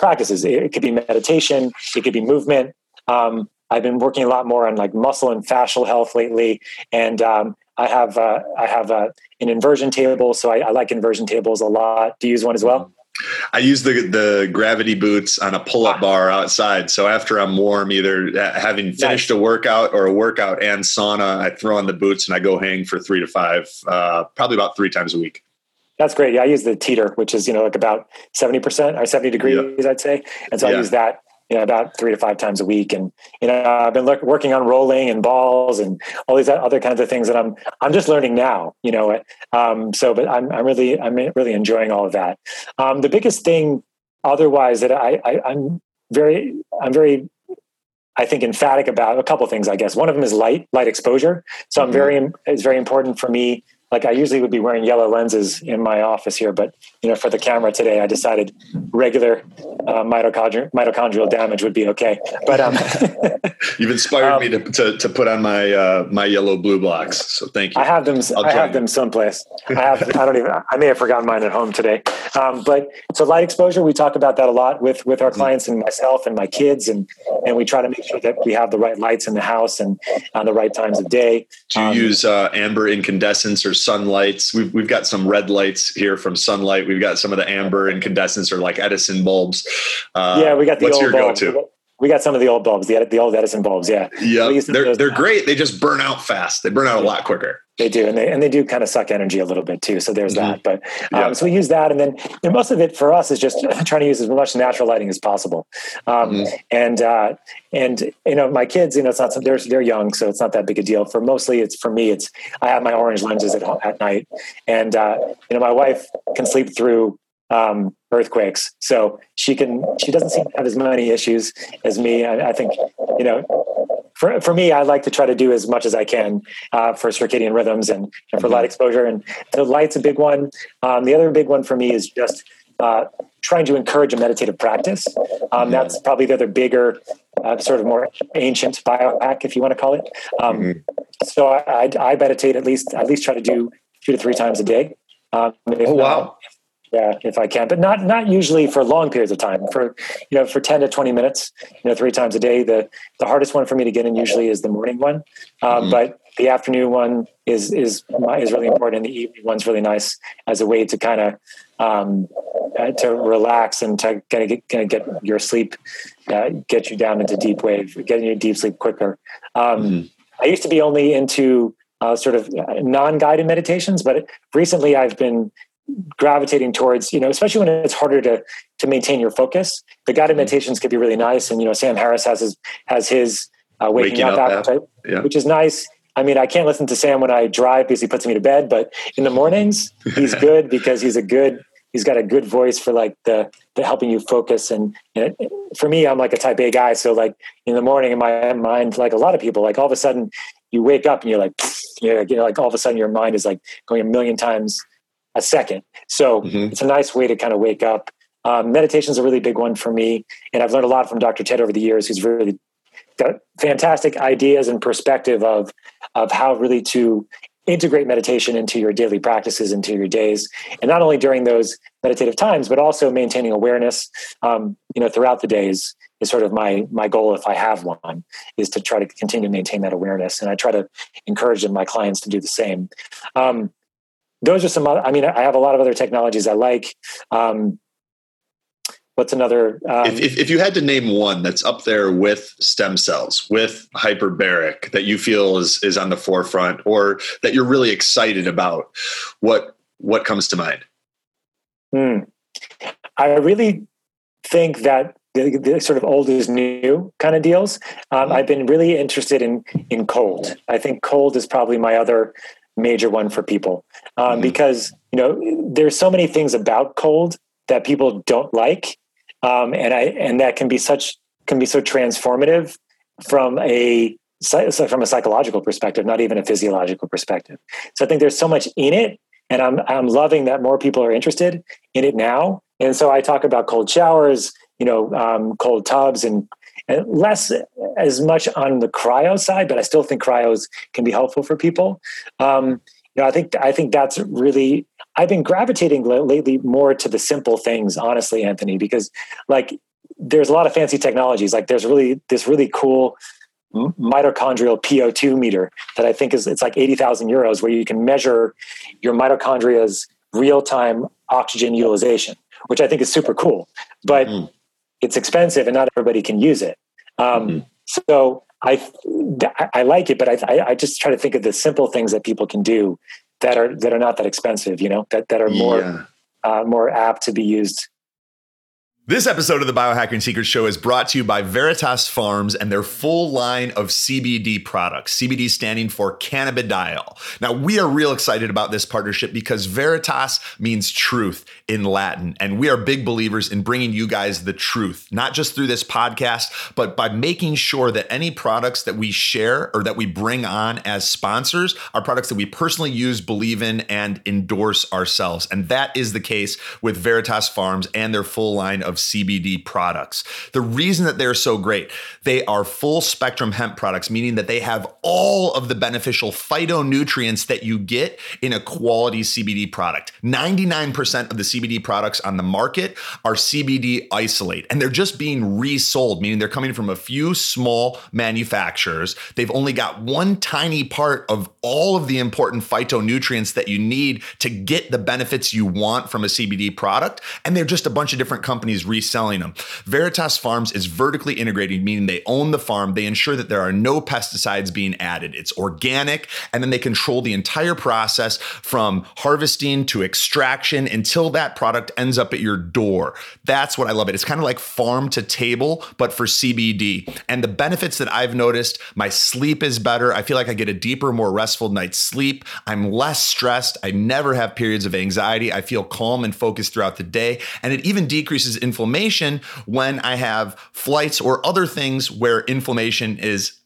practices. It, it could be meditation, it could be movement. Um, I've been working a lot more on like muscle and fascial health lately, and um, I have uh, I have uh, an inversion table, so I, I like inversion tables a lot. Do you use one as well? I use the the gravity boots on a pull up bar outside. So after I'm warm, either uh, having finished a workout or a workout and sauna, I throw on the boots and I go hang for three to five, uh, probably about three times a week. That's great. Yeah, I use the teeter, which is you know like about seventy percent or seventy degrees, I'd say, and so. I use that you know about three to five times a week. And you know I've been look, working on rolling and balls and all these other kinds of things that I'm I'm just learning now. You know, um, so but I'm I'm really I'm really enjoying all of that. Um, the biggest thing, otherwise, that I, I I'm very I'm very I think emphatic about a couple of things. I guess one of them is light, light exposure. So I'm very it's very important for me. Like I usually would be wearing yellow lenses in my office here, but you know, for the camera today, I decided regular uh, mitochondrial mitochondrial damage would be okay. But um, You've inspired Um, me to, to, to put on my uh, my yellow blue blocks. So thank you. I have them. I'll I have you. them someplace. I have. I don't even. I may have forgotten mine at home today. Um, but so light exposure, we talk about that a lot with with Mm-hmm. our clients and myself and my kids, and and we try to make sure that we have the right lights in the house and on the right times of day. Do you Um, use uh, amber incandescents or sunlights? We've, we've got some red lights here from Sunlight. We've got some of the amber incandescents or like Edison bulbs. Uh, yeah, we got the what's old your bulbs. go-to? We got some of the old bulbs, the the old Edison bulbs. Yeah, Yeah, We use some of they're they're now. great. They just burn out fast. They burn out a lot quicker. They do, and they and they do kind of suck energy a little bit too. So there's that. But um, Mm-hmm. Yeah. so we use that, and then know, most of it for us is just trying to use as much natural lighting as possible. Um, Mm-hmm. And uh, and you know, my kids, you know, it's not some- they're they're young, so it's not that big a deal. For mostly, it's for me. It's I have my orange lenses at at night, and uh, you know, my wife can sleep through um, earthquakes, so she can she doesn't seem to have as many issues as me. I, I think you know for, for me, I like to try to do as much as I can uh, for circadian rhythms and, and for light exposure. And the light's a big one. Um, the other big one for me is just uh, trying to encourage a meditative practice. Um, that's probably the other bigger, uh, sort of more ancient biohack, if you want to call it. Um, So I, I, I meditate at least at least try to do two to three times a day. Um, Oh, wow. Yeah, if I can, but not not usually for long periods of time. For you know, for ten to twenty minutes, you know, three times a day. The the hardest one for me to get in usually is the morning one. Um, But the afternoon one is is is really important, and the evening one's really nice as a way to kind of um, uh, to relax and to kind of get, kind of get your sleep, uh, get you down into deep wave, getting you deep sleep quicker. Um, mm-hmm. I used to be only into uh, sort of non-guided meditations, but recently I've been gravitating towards you know especially when it's harder to to maintain your focus the guided mm-hmm. meditations could be really nice and you know sam harris has his has his uh, waking, waking, up, up app, yeah. which is nice i mean i can't listen to sam when i drive because he puts me to bed but in the mornings he's good because he's a good he's got a good voice for like the, the helping you focus and, and it, for me i'm like a type a guy so like in the morning in my mind like a lot of people like all of a sudden you wake up and you're like you know, like all of a sudden your mind is like going a million times a second. So mm-hmm. it's a nice way to kind of wake up. Um, meditation is a really big one for me, and I've learned a lot from Dr. Ted over the years. He's really got fantastic ideas and perspective of of how really to integrate meditation into your daily practices, into your days, and not only during those meditative times, but also maintaining awareness. Um, you know, throughout the days is sort of my my goal if I have one is to try to continue to maintain that awareness, and I try to encourage my clients to do the same. Um, those are some other, i mean i have a lot of other technologies i like um, what's another um, if, if, if, you had to name one that's up there with stem cells with hyperbaric that you feel is is on the forefront or that you're really excited about what what comes to mind hmm. i really think that the, the, sort of old is new kind of deals. Um, mm-hmm. I've been really interested in in cold. I think cold is probably my other major one for people. Um, mm-hmm. because you know there's so many things about cold that people don't like um, and i and that can be such can be so transformative from a from a psychological perspective not even a physiological perspective. So i think there's so much in it and i'm i'm loving that more people are interested in it now. And so i talk about cold showers you know um, cold tubs and and less as much on the cryo side, but I still think cryos can be helpful for people. Um, you know, I think I think that's really. I've been gravitating lately more to the simple things, honestly, Anthony, because like there's a lot of fancy technologies. Like there's really this really cool mitochondrial PO2 meter that I think is it's like 80,000 euros where you can measure your mitochondria's real time oxygen utilization, which I think is super cool. But mm it's expensive and not everybody can use it. Um, mm-hmm. So I, I like it, but I, I just try to think of the simple things that people can do that are, that are not that expensive, you know, that, that are more, yeah. uh, more apt to be used this episode of the Biohacking Secrets Show is brought to you by Veritas Farms and their full line of CBD products, CBD standing for cannabidiol. Now, we are real excited about this partnership because Veritas means truth in Latin, and we are big believers in bringing you guys the truth, not just through this podcast, but by making sure that any products that we share or that we bring on as sponsors are products that we personally use, believe in, and endorse ourselves. And that is the case with Veritas Farms and their full line of CBD products. The reason that they're so great, they are full spectrum hemp products, meaning that they have all of the beneficial phytonutrients that you get in a quality CBD product. 99% of the CBD products on the market are CBD isolate, and they're just being resold, meaning they're coming from a few small manufacturers. They've only got one tiny part of all of the important phytonutrients that you need to get the benefits you want from a CBD product, and they're just a bunch of different companies reselling them. Veritas Farms is vertically integrated, meaning they own the farm. They ensure that there are no pesticides being added. It's organic, and then they control the entire process from harvesting to extraction until that product ends up at your door. That's what I love it. It's kind of like farm to table, but for CBD. And the benefits that I've noticed my sleep is better. I feel like I get a deeper, more restful night's sleep. I'm less stressed. I never have periods of anxiety. I feel calm and focused throughout the day. And it even decreases inflammation inflammation when I have flights or other things where inflammation is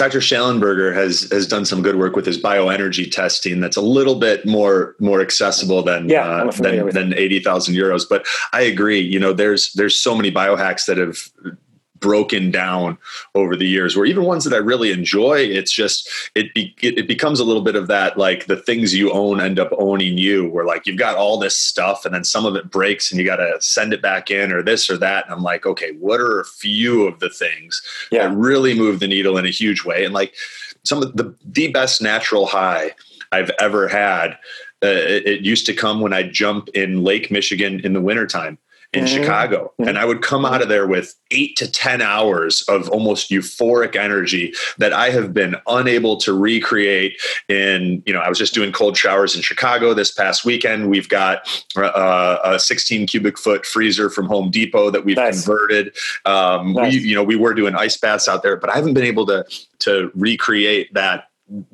Dr. Schallenberger has has done some good work with his bioenergy testing. That's a little bit more more accessible than Yeah, uh, than, than eighty thousand euros. But I agree. You know, there's there's so many biohacks that have broken down over the years where even ones that I really enjoy it's just it be, it, it becomes a little bit of that like the things you own end up owning you where like you've got all this stuff and then some of it breaks and you got to send it back in or this or that. And I'm like okay what are a few of the things Yeah. that really move the needle in a huge way? And like some of the the best natural high I've ever had uh, it, it used to come when I jump in Lake Michigan in the wintertime in Mhm. Chicago. And I would come out of there with eight to 10 hours of almost euphoric energy that I have been unable to recreate in, you know, I was just doing cold showers in Chicago this past weekend. We've got uh, a 16 cubic foot freezer from Home Depot that we've Nice. converted. Um, Nice. We, you know, we were doing ice baths out there, but I haven't been able to, to recreate that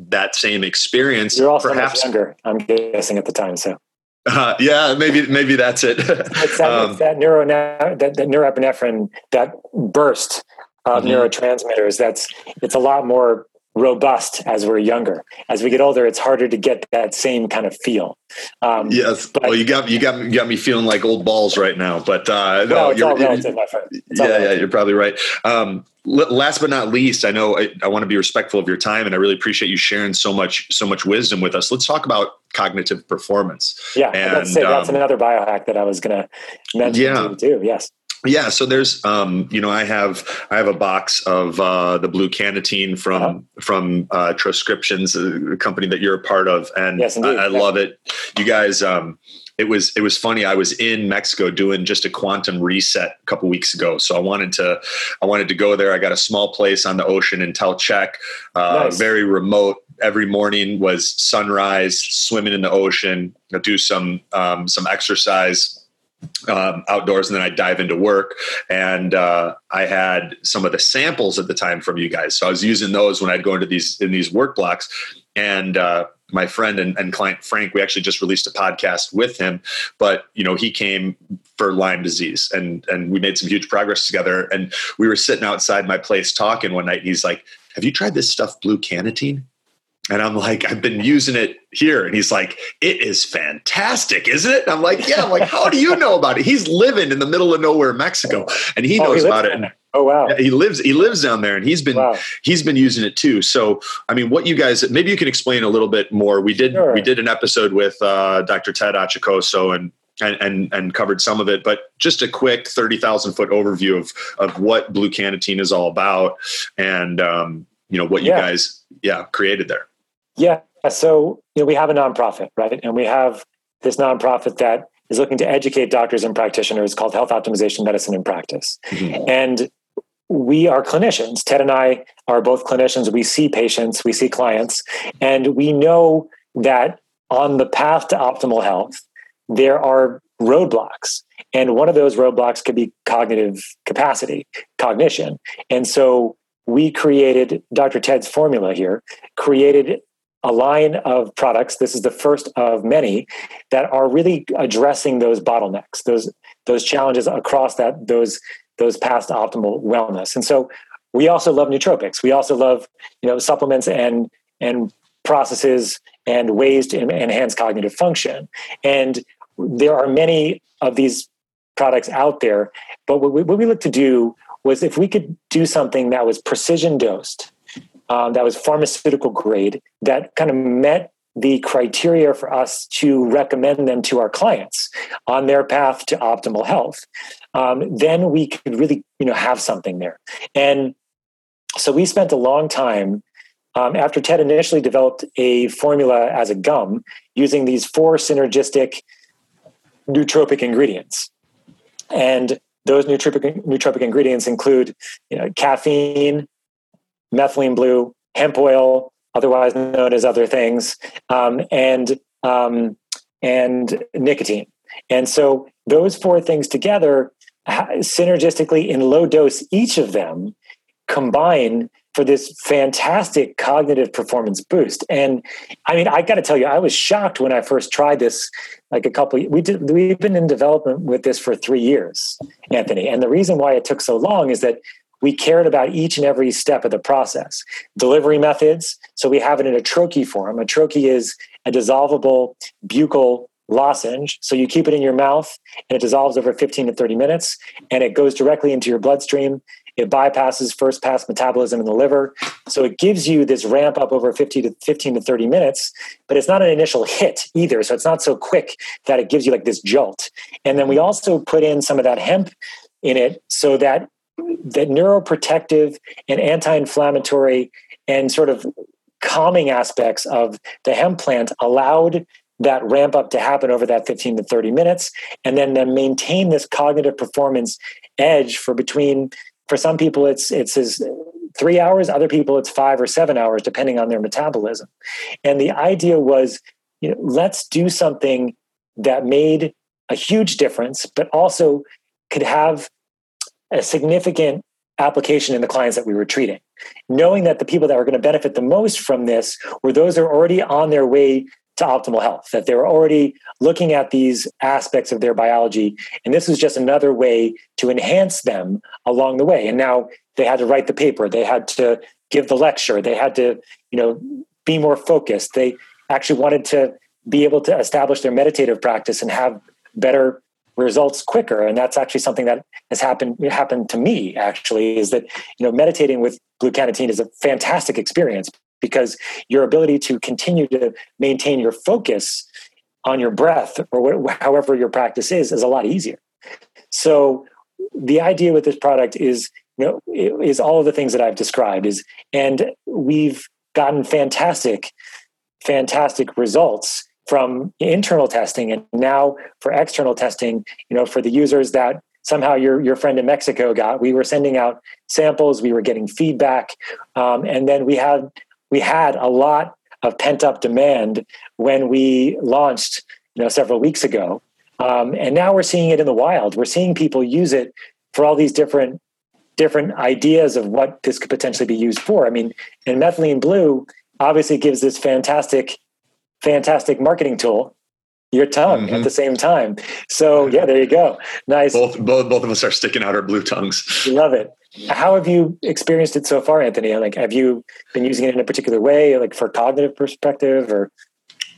that same experience You're also perhaps much younger, I'm guessing at the time. So uh, yeah maybe maybe that's it it's that, Um, it's that neuro that, that norepinephrine that burst of Mhm. neurotransmitters. That's it's a lot more robust as we're younger. As we get older, it's harder to get that same kind of feel. Um, Yes. But- well, you got you got you got me feeling like old balls right now. But uh, no, no, it's you're, all relative, my friend. It's all yeah, yeah, you're probably right. Um, last but not least, I know I, I want to be respectful of your time, and I really appreciate you sharing so much so much wisdom with us. Let's talk about cognitive performance. Yeah, And, that's um, another biohack that I was going to mention Yeah. to you too. Yes. Yeah, so there's um, you know, I have I have a box of uh, the blue cannatine from Uh-huh. from uh, Transcriptions, a company that you're a part of, and Yes. I, I love it. You guys, um, it was it was funny. I was in Mexico doing just a quantum reset a couple weeks ago, so I wanted to I wanted to go there. I got a small place on the ocean in Telchac, uh, Nice. very remote. Every morning was sunrise, swimming in the ocean, do some um, some exercise um, outdoors, and then I dive into work. And uh, I had some of the samples at the time from you guys, so I was using those when I'd go into these in these work blocks. And uh, my friend and, and client Frank, we actually just released a podcast with him, but you know he came for Lyme disease, and and we made some huge progress together. And we were sitting outside my place talking one night. And he's like, "Have you tried this stuff, blue cannatine?" And I'm like, I've been using it here. And he's like, it is fantastic, isn't it? And I'm like, yeah. I'm like, how do you know about it? He's living in the middle of nowhere, Mexico, and he Oh, knows lives about it. Oh wow. he lives, he lives down there, and he's been Wow. he's been using it too. So, I mean, what you guys maybe you can explain a little bit more. We did Sure. we did an episode with uh, Dr. Ted Achacoso and. And, and and covered some of it, but just a quick thirty thousand foot overview of of what blue cannatine is all about, and um, you know what you Yeah. guys yeah created there. Yeah. So, you know, we have a nonprofit, right? And we have this nonprofit that is looking to educate doctors and practitioners called Health Optimization Medicine in Practice. Mm-hmm. And we are clinicians. Ted and I are both clinicians. We see patients, we see clients, and we know that on the path to optimal health, there are roadblocks. And one of those roadblocks could be cognitive capacity, cognition. And so we created Dr. Ted's formula here, created a line of products. This is the first of many that are really addressing those bottlenecks, those those challenges across that those those past optimal wellness. And so we also love nootropics. We also love you know supplements and and processes and ways to enhance cognitive function. And there are many of these products out there. But what we, what we look to do was if we could do something that was precision dosed, um, that was pharmaceutical grade, that kind of met the criteria for us to recommend them to our clients on their path to optimal health, um, then we could really, you know, have something there. And so we spent a long time um, after Ted initially developed a formula as a gum using these four synergistic nootropic ingredients. And those nootropic, nootropic ingredients include you know, caffeine, methylene blue, hemp oil, otherwise known as other things, um, and um, and nicotine. And so those four things together, synergistically in low dose, each of them combine for this fantastic cognitive performance boost. And I mean, I got to tell you, I was shocked when I first tried this. Like a couple, we did. We've been in development with this for three years, Anthony. And the reason why it took so long is that we cared about each and every step of the process. Delivery methods. So we have it in a troche form. A troche is a dissolvable buccal lozenge. So you keep it in your mouth and it dissolves over 15 to 30 minutes and it goes directly into your bloodstream. It bypasses first pass metabolism in the liver. So it gives you this ramp up over 50 to 15 to 30 minutes, but it's not an initial hit either. So it's not so quick that it gives you like this jolt. And then we also put in some of that hemp in it so that the neuroprotective and anti-inflammatory and sort of calming aspects of the hemp plant allowed that ramp up to happen over that 15 to 30 minutes and then then maintain this cognitive performance edge for between for some people it's it's as three hours other people it's five or seven hours depending on their metabolism. And the idea was you know let's do something that made a huge difference but also could have a significant application in the clients that we were treating knowing that the people that were going to benefit the most from this were those that are already on their way to optimal health, that they were already looking at these aspects of their biology. And this was just another way to enhance them along the way. And now they had to write the paper, they had to give the lecture, they had to, you know, be more focused. They actually wanted to be able to establish their meditative practice and have better results quicker. And that's actually something that has happened happened to me actually is that you know meditating with blue cannatine is a fantastic experience because your ability to continue to maintain your focus on your breath or wh- however your practice is is a lot easier. So the idea with this product is you know is all of the things that i've described is and we've gotten fantastic fantastic results from internal testing and now for external testing you know for the users that somehow your your friend in mexico got we were sending out samples we were getting feedback um, and then we had we had a lot of pent up demand when we launched, you know, several weeks ago. Um, and now we're seeing it in the wild. We're seeing people use it for all these different different ideas of what this could potentially be used for. I mean, and methylene blue obviously gives this fantastic, fantastic marketing tool. Your tongue mm-hmm. at the same time. So yeah, there you go. Nice. Both both both of us are sticking out our blue tongues. Love it. How have you experienced it so far, Anthony? Like, have you been using it in a particular way, like for cognitive perspective, or?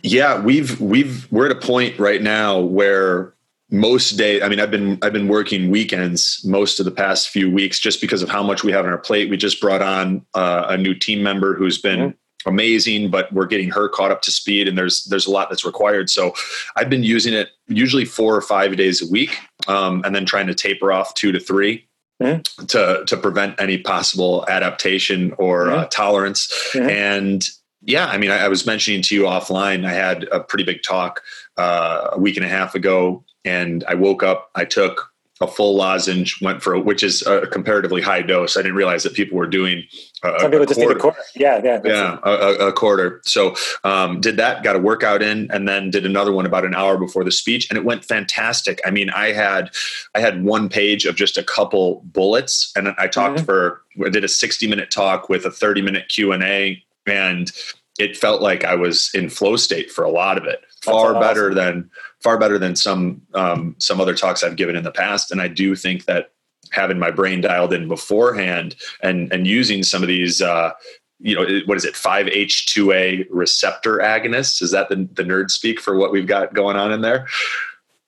Yeah, we've we've we're at a point right now where most day i mean i've been i've been working weekends most of the past few weeks just because of how much we have on our plate we just brought on uh, a new team member who's been mm-hmm. Amazing but we're getting her caught up to speed and there's there's a lot that's required so i've been using it usually four or five days a week um, and then trying to taper off two to three mm-hmm. to to prevent any possible adaptation or mm-hmm. uh, tolerance. Mm-hmm. And yeah, I mean, I, I, was mentioning to you offline. I had a pretty big talk uh, a week and a half ago, and I woke up. I took a full lozenge went for which is a comparatively high dose. I didn't realize that people were doing a, some people just quarter. a quarter. Yeah, yeah, yeah, a, a, quarter. So um, did that, got a workout in, and then did another one about an hour before the speech, and it went fantastic. I mean, I had I had one page of just a couple bullets, and I talked mm-hmm. for I did a sixty minute talk with a thirty minute Q and A, and it felt like I was in flow state for a lot of it. Far awesome. better than far better than some um, some other talks I've given in the past. And I do think that having my brain dialed in beforehand and and using some of these uh, you know what is it 5h2a receptor agonists is that the, the nerd speak for what we've got going on in there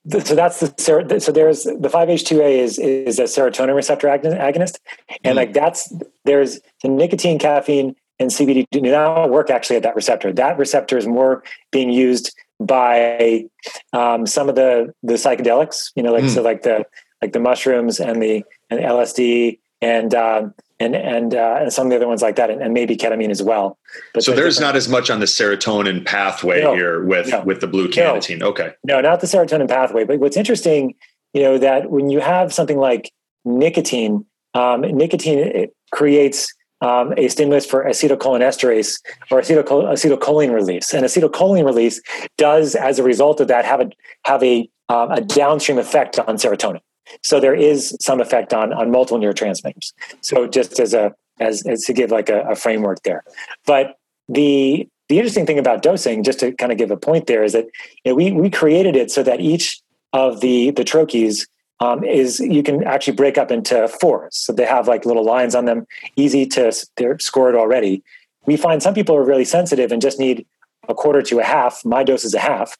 so that's the so there's the 5h2a is is a serotonin receptor agonist and mm like that's there's the nicotine caffeine and cbd do not work actually at that receptor that receptor is more being used by um, some of the the psychedelics, you know, like mm. so like the like the mushrooms and the and LSD and um, and and uh, and some of the other ones like that, and, and maybe ketamine as well. But so there's not as much on the serotonin pathway no, here with no, with the blue cannatine. No, okay, no, not the serotonin pathway. But what's interesting, you know, that when you have something like nicotine, um, nicotine creates um, a stimulus for acetylcholinesterase or acetyl- acetylcholine release. And acetylcholine release does, as a result of that, have a have a, um, a downstream effect on serotonin. So there is some effect on on multiple neurotransmitters. So just as a as, as to give like a, a framework there, but the the interesting thing about dosing, just to kind of give a point there, is that you know, we we created it so that each of the the troches um, is you can actually break up into fours. So they have like little lines on them, easy to they're scored already. We find some people are really sensitive and just need a quarter to a half. My dose is a half.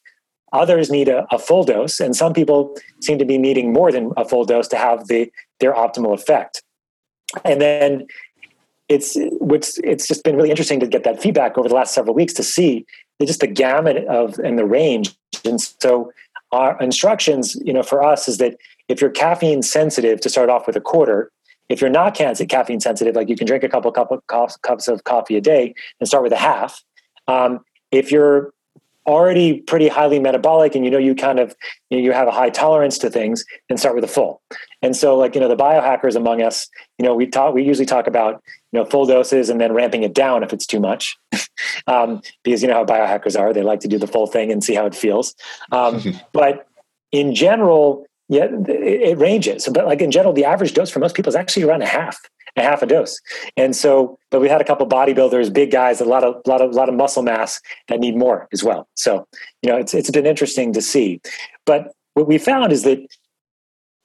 Others need a, a full dose, and some people seem to be needing more than a full dose to have the their optimal effect. And then it's what's it's just been really interesting to get that feedback over the last several weeks to see just the gamut of and the range. And so our instructions, you know, for us is that if you're caffeine sensitive, to start off with a quarter. If you're not caffeine sensitive, like you can drink a couple cup of cups of coffee a day and start with a half. Um, if you're already pretty highly metabolic and you know you kind of you, know, you have a high tolerance to things then start with a full and so like you know the biohackers among us you know we talk we usually talk about you know full doses and then ramping it down if it's too much um, because you know how biohackers are they like to do the full thing and see how it feels um, but in general yeah it, it ranges but like in general the average dose for most people is actually around a half a half a dose. And so, but we had a couple bodybuilders, big guys, a lot of, lot of, lot of muscle mass that need more as well. So, you know, it's, it's been interesting to see. But what we found is that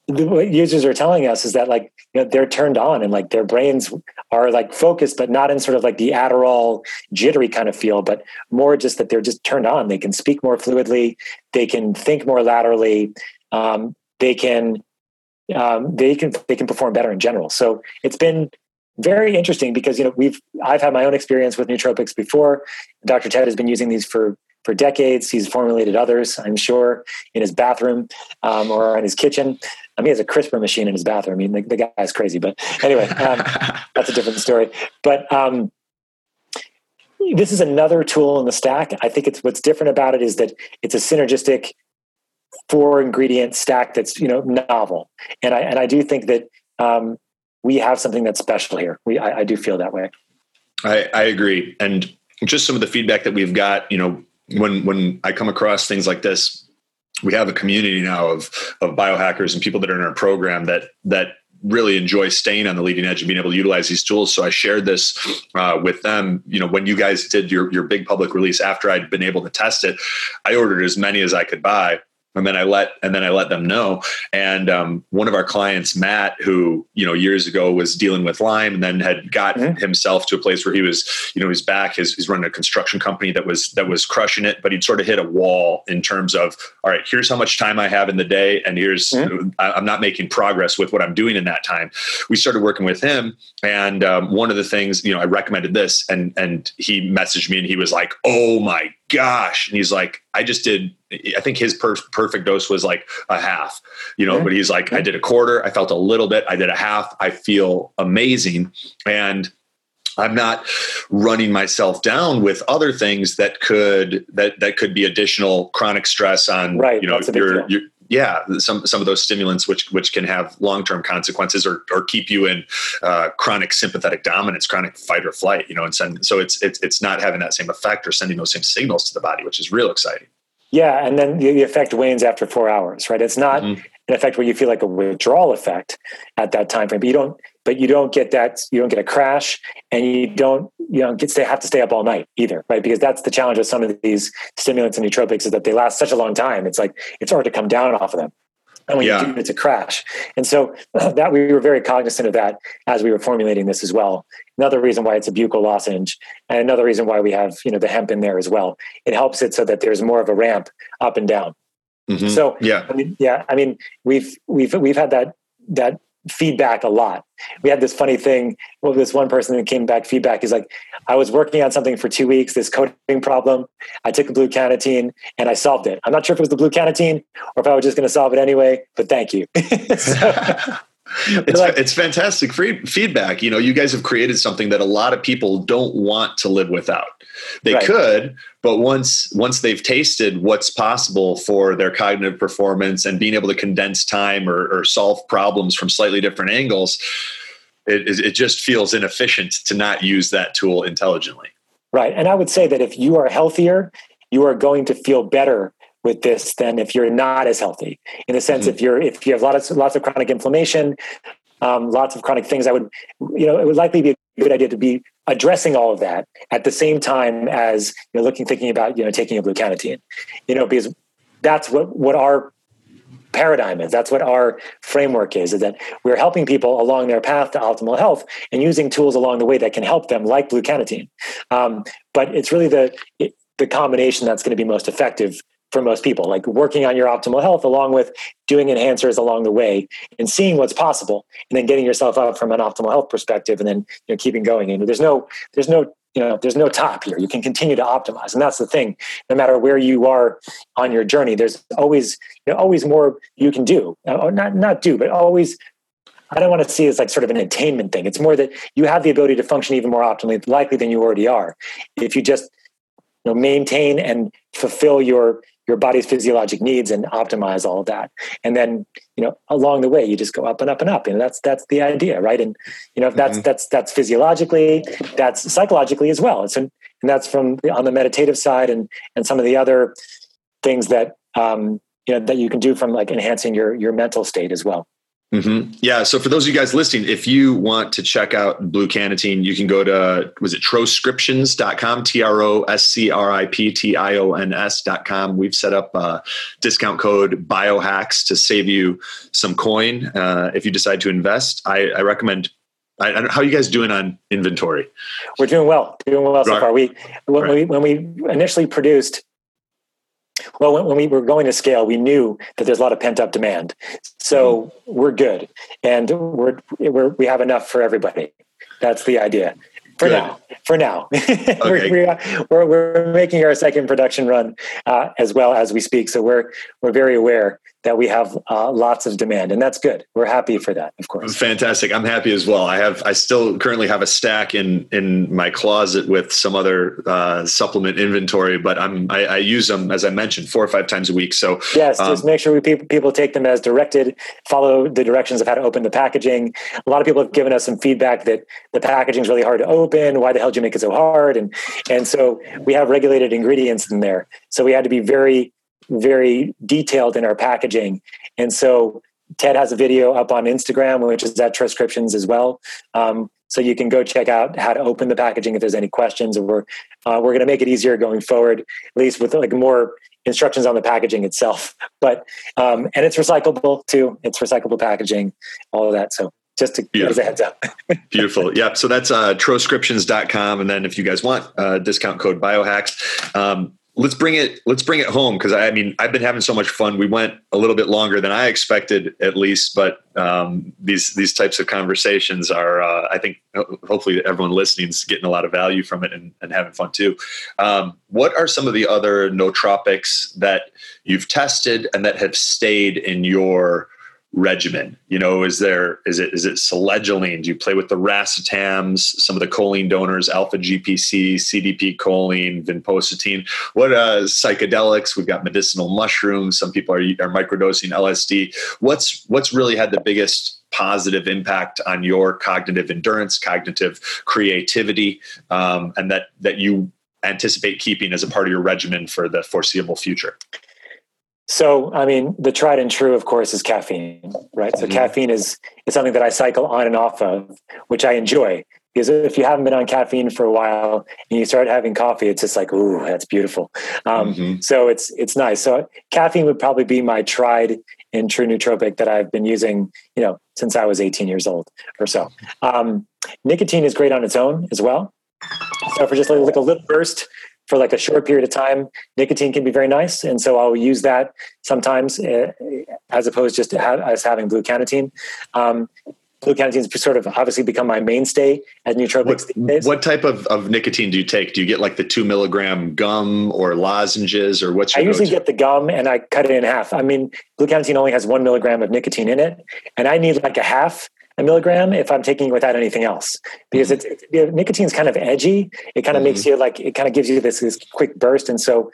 what users are telling us is that like, you know, they're turned on and like their brains are like focused, but not in sort of like the Adderall jittery kind of feel, but more just that they're just turned on. They can speak more fluidly. They can think more laterally. Um, they can um, they can they can perform better in general. So it's been very interesting because you know we've I've had my own experience with nootropics before. Dr. Ted has been using these for for decades. He's formulated others, I'm sure, in his bathroom um, or in his kitchen. I mean, he has a CRISPR machine in his bathroom. I mean, the, the guy's crazy, but anyway, um, that's a different story. But um, this is another tool in the stack. I think it's what's different about it is that it's a synergistic four ingredient stack that's you know novel. And i and i do think that um, we have something that's special here. We I, I do feel that way. I, I agree. And just some of the feedback that we've got you know when when i come across things like this we have a community now of of biohackers and people that are in our program that that really enjoy staying on the leading edge and being able to utilize these tools. So I shared this uh, with them. You know, when you guys did your your big public release after I'd been able to test it, I ordered as many as I could buy and then I let and then I let them know. And um, one of our clients, Matt, who you know years ago was dealing with Lyme, and then had got mm-hmm. himself to a place where he was, you know, he's back. His, he's running a construction company that was that was crushing it, but he'd sort of hit a wall in terms of, all right, here's how much time I have in the day, and here's mm-hmm. I'm not making progress with what I'm doing in that time. We started working with him, and um, one of the things, you know, I recommended this, and and he messaged me, and he was like, "Oh my gosh!" And he's like, "I just did." I think his per- perfect dose was like a half, you know, but he's like, I did a quarter. I felt a little bit. I did a half. I feel amazing. And I'm not running myself down with other things that could, that, that could be additional chronic stress on, right. you know, your, your, yeah, some some of those stimulants which which can have long term consequences or or keep you in uh, chronic sympathetic dominance, chronic fight or flight. You know, and send, so it's it's it's not having that same effect or sending those same signals to the body, which is real exciting. Yeah, and then the effect wanes after four hours, right? It's not mm-hmm. an effect where you feel like a withdrawal effect at that time frame, but you don't. But you don't get that. You don't get a crash, and you don't. You don't get stay have to stay up all night either, right? Because that's the challenge with some of these stimulants and nootropics is that they last such a long time. It's like it's hard to come down off of them and when yeah. you do it's a crash and so that we were very cognizant of that as we were formulating this as well another reason why it's a buccal lozenge and another reason why we have you know the hemp in there as well it helps it so that there's more of a ramp up and down mm-hmm. so yeah I mean, yeah i mean we've we've we've had that that feedback a lot. We had this funny thing. Well, this one person that came back feedback is like, I was working on something for two weeks, this coding problem. I took a blue cannatine and I solved it. I'm not sure if it was the blue cannatine or if I was just going to solve it anyway, but thank you. so, it's, like, it's fantastic free feedback. You know, you guys have created something that a lot of people don't want to live without. They right. could, but once once they've tasted what's possible for their cognitive performance and being able to condense time or, or solve problems from slightly different angles, it, it just feels inefficient to not use that tool intelligently. Right, and I would say that if you are healthier, you are going to feel better with this than if you're not as healthy. In the sense, mm-hmm. if you're if you have lots of lots of chronic inflammation, um, lots of chronic things, I would you know it would likely be a good idea to be addressing all of that at the same time as you know looking thinking about you know taking a blue cannatine, you know because that's what what our paradigm is. That's what our framework is, is that we're helping people along their path to optimal health and using tools along the way that can help them, like blue. Um, but it's really the, the combination that's going to be most effective for most people, like working on your optimal health along with doing enhancers along the way and seeing what's possible and then getting yourself up from an optimal health perspective and then you know keeping going. And there's no there's no you know there's no top here. You can continue to optimize. And that's the thing. No matter where you are on your journey there's always you know, always more you can do. Not not do but always I don't want to see it as like sort of an attainment thing. It's more that you have the ability to function even more optimally, likely than you already are, if you just you know, maintain and fulfill your your body's physiologic needs and optimize all of that. And then, you know, along the way, you just go up and up and up. And that's that's the idea, right? And you know, that's mm-hmm. that's that's physiologically, that's psychologically as well. It's an, and that's from the, on the meditative side and and some of the other things that um, you know that you can do from like enhancing your your mental state as well. Mm-hmm. Yeah. So for those of you guys listening, if you want to check out Blue Cannatine, you can go to, was it troscriptions.com, T R O S C R I P T I O N S.com. We've set up a discount code biohacks to save you some coin. Uh, if you decide to invest, I, I recommend I, I how are you guys doing on inventory? We're doing well, doing well so far. We when, right. we when we initially produced well, when, when, we were going to scale, we knew that there's a lot of pent up demand. So mm-hmm. we're good, and we're, we're we have enough for everybody. That's the idea for good. now. For now, okay. we're, we're, we're making our second production run uh, as well as we speak. So we're we're very aware that we have uh, lots of demand, and that's good. We're happy for that, of course. Fantastic. I'm happy as well. I have I still currently have a stack in in my closet with some other uh, supplement inventory, but I'm I, I, use them as I mentioned four or five times a week. So yes, um, just make sure we people, people take them as directed. Follow the directions of how to open the packaging. A lot of people have given us some feedback that the packaging is really hard to open. Why the hell did you make it so hard? And and so we have regulated ingredients in there. So we had to be very very detailed in our packaging. And so Ted has a video up on Instagram, which is at Troscriptions as well. Um, so you can go check out how to open the packaging if there's any questions. Or uh, we're going to make it easier going forward, at least with like more instructions on the packaging itself. But um, and it's recyclable too. It's recyclable packaging, all of that. So just to give as a heads up. Beautiful. Yeah. So that's uh, troscriptions.com. And then if you guys want uh, discount code biohacks, um, let's bring it let's bring it home because I, mean I've been having so much fun. We went a little bit longer than I expected, at least, but um, these these types of conversations are uh, I think hopefully everyone listening is getting a lot of value from it and, and having fun too. Um, what are some of the other nootropics that you've tested and that have stayed in your regimen? You know, is there is it is it selegiline? Do you play with the racetams, some of the choline donors, alpha GPC, CDP choline, vinpocetine? What uh, psychedelics? We've got medicinal mushrooms. Some people are are microdosing LSD. What's what's really had the biggest positive impact on your cognitive endurance, cognitive creativity, um, and that that you anticipate keeping as a part of your regimen for the foreseeable future? So, I mean, the tried and true, of course, is caffeine, right? So, mm-hmm. caffeine is, is something that I cycle on and off of, which I enjoy. Because if you haven't been on caffeine for a while and you start having coffee, it's just like, ooh, that's beautiful. Um, mm-hmm. So it's it's nice. So caffeine would probably be my tried and true nootropic that I've been using, you know, since I was 18 years old or so. Um, nicotine is great on its own as well. So for just like, like a little burst, for like a short period of time, nicotine can be very nice, and so I'll use that sometimes uh, as opposed just to have, as having blue cannatine. Um, blue cannatine has sort of obviously become my mainstay as nootropics. What, what type of, of nicotine do you take? Do you get like the two milligram gum or lozenges, or what's? I usually get the gum and I cut it in half. I mean, blue cannatine only has one milligram of nicotine in it, and I need like a half a milligram if I'm taking it without anything else because mm-hmm. it's, it's nicotine's kind of edgy. It kind of mm-hmm. makes you like it kind of gives you this, this quick burst, and so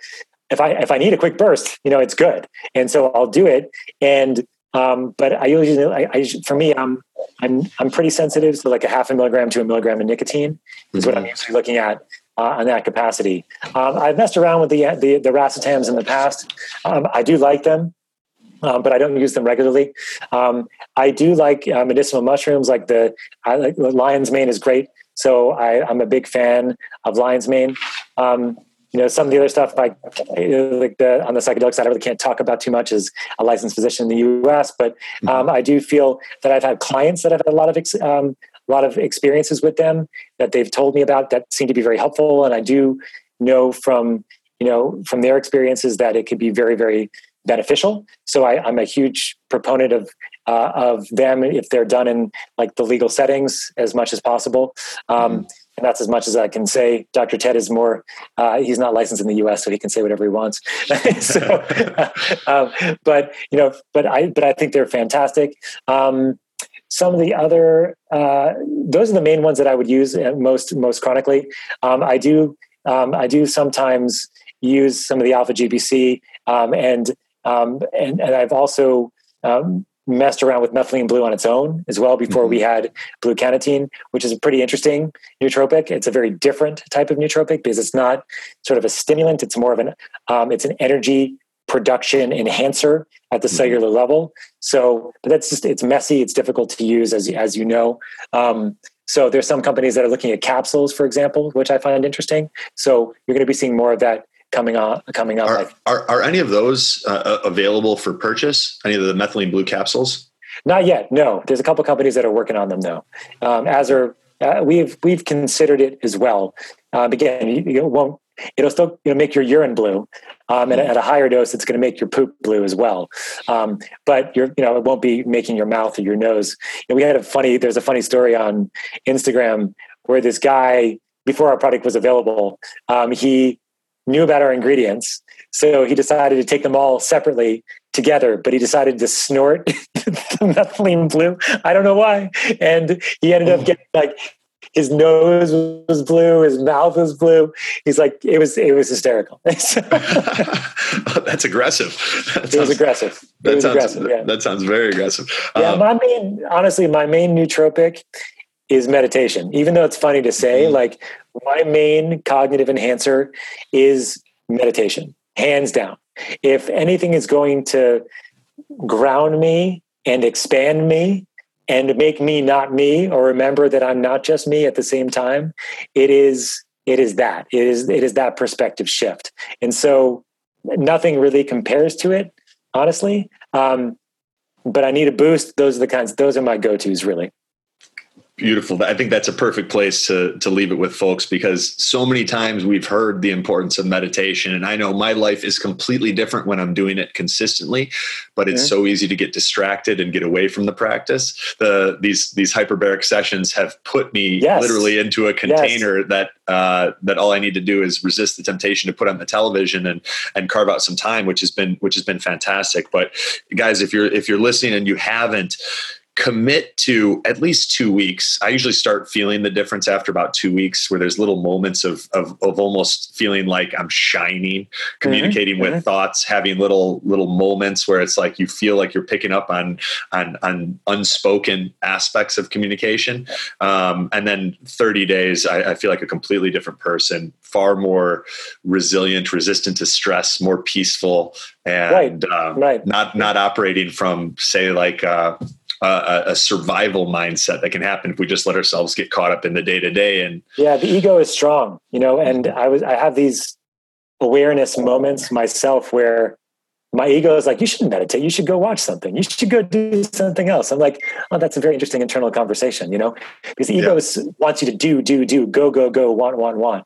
if I if I need a quick burst, you know, it's good, and so I'll do it. And um, but I usually, I, I, for me, I'm I'm I'm pretty sensitive, so like a half a milligram to a milligram of nicotine mm-hmm. is what I'm mm-hmm. usually looking at. Uh, on that capacity, um, I've messed around with the the, the racetams in the past. Um, I do like them um, but I don't use them regularly. Um, I do like uh, medicinal mushrooms, like the I like lion's mane is great. So I, am a big fan of lion's mane. Um, you know, some of the other stuff like like the on the psychedelic side, I really can't talk about too much as a licensed physician in the U.S. But Mm-hmm. um, I do feel that I've had clients that have had a lot of ex- um, a lot of experiences with them that they've told me about that seem to be very helpful, and I do know from you know from their experiences that it could be very very beneficial. So I, I'm a huge proponent of uh, of them if they're done in like the legal settings as much as possible. Um, and that's as much as I can say. Dr. Ted is more, uh, he's not licensed in the US, so he can say whatever he wants. so, um, but, you know, but I, but I think they're fantastic. Um, some of the other, uh, those are the main ones that I would use uh, most, most chronically. Um, I do, um, I do sometimes use some of the alpha GPC, um, and, um, and, and I've also, um, messed around with methylene blue on its own as well before we had blue cannatine, which is a pretty interesting nootropic. It's a very different type of nootropic because it's not sort of a stimulant. It's more of an um, it's an energy production enhancer at the cellular level. So, but that's just it's messy. It's difficult to use as as you know. Um, so there's some companies that are looking at capsules, for example, which I find interesting. So you're going to be seeing more of that coming on coming up. Are, are, are any of those uh, available for purchase? Any of the methylene blue capsules? Not yet. No, there's a couple companies that are working on them though. Um, as are uh, we've we've considered it as well. Um, again, you, you won't. It'll still you know make your urine blue, um, and at a higher dose, it's going to make your poop blue as well. Um, but you're you know it won't be making your mouth or your nose. You know, we had a funny. There's a funny story on Instagram where this guy before our product was available, um, he knew about our ingredients. So he decided to take them all separately together, but he decided to snort the methylene blue. I don't know why. And he ended up getting like his nose was blue, his mouth was blue. He's like, it was it was hysterical. That's aggressive. That it sounds, was aggressive. It That was sounds, aggressive. Yeah. that sounds very aggressive. Yeah, Um, my main, honestly, my main nootropic is meditation. Even though it's funny to say, Mm-hmm. like my main cognitive enhancer is meditation, hands down. If anything is going to ground me and expand me and make me not me or remember that I'm not just me at the same time, it is it is that. It is it is that perspective shift. And so nothing really compares to it, honestly. Um, but I need a boost. Those are the kinds. Those are my go-tos, really. Beautiful. I think that's a perfect place to to leave it with folks because so many times we've heard the importance of meditation and I know my life is completely different when I'm doing it consistently, but it's Mhm. so easy to get distracted and get away from the practice. The these these hyperbaric sessions have put me Yes. literally into a container that uh, that all I need to do is resist the temptation to put on the television and and carve out some time, which has been which has been fantastic. But guys, if you're if you're listening and you haven't commit to at least two weeks. I usually start feeling the difference after about two weeks, where there's little moments of of, of almost feeling like I'm shining, communicating with thoughts, having little little moments where it's like you feel like you're picking up on on on unspoken aspects of communication. Um, and then 30 days, I, I feel like a completely different person, far more resilient, resistant to stress, more peaceful, and uh, Right. not not operating from say like. Uh, a, a survival mindset that can happen if we just let ourselves get caught up in the day to day and Yeah, the ego is strong, you know, and I was I have these awareness moments myself where my ego is like, you shouldn't meditate. You should go watch something. You should go do something else. I'm like, oh, that's a very interesting internal conversation, you know, because the ego is, wants you to do, do, do, go, go, go, want, want, want.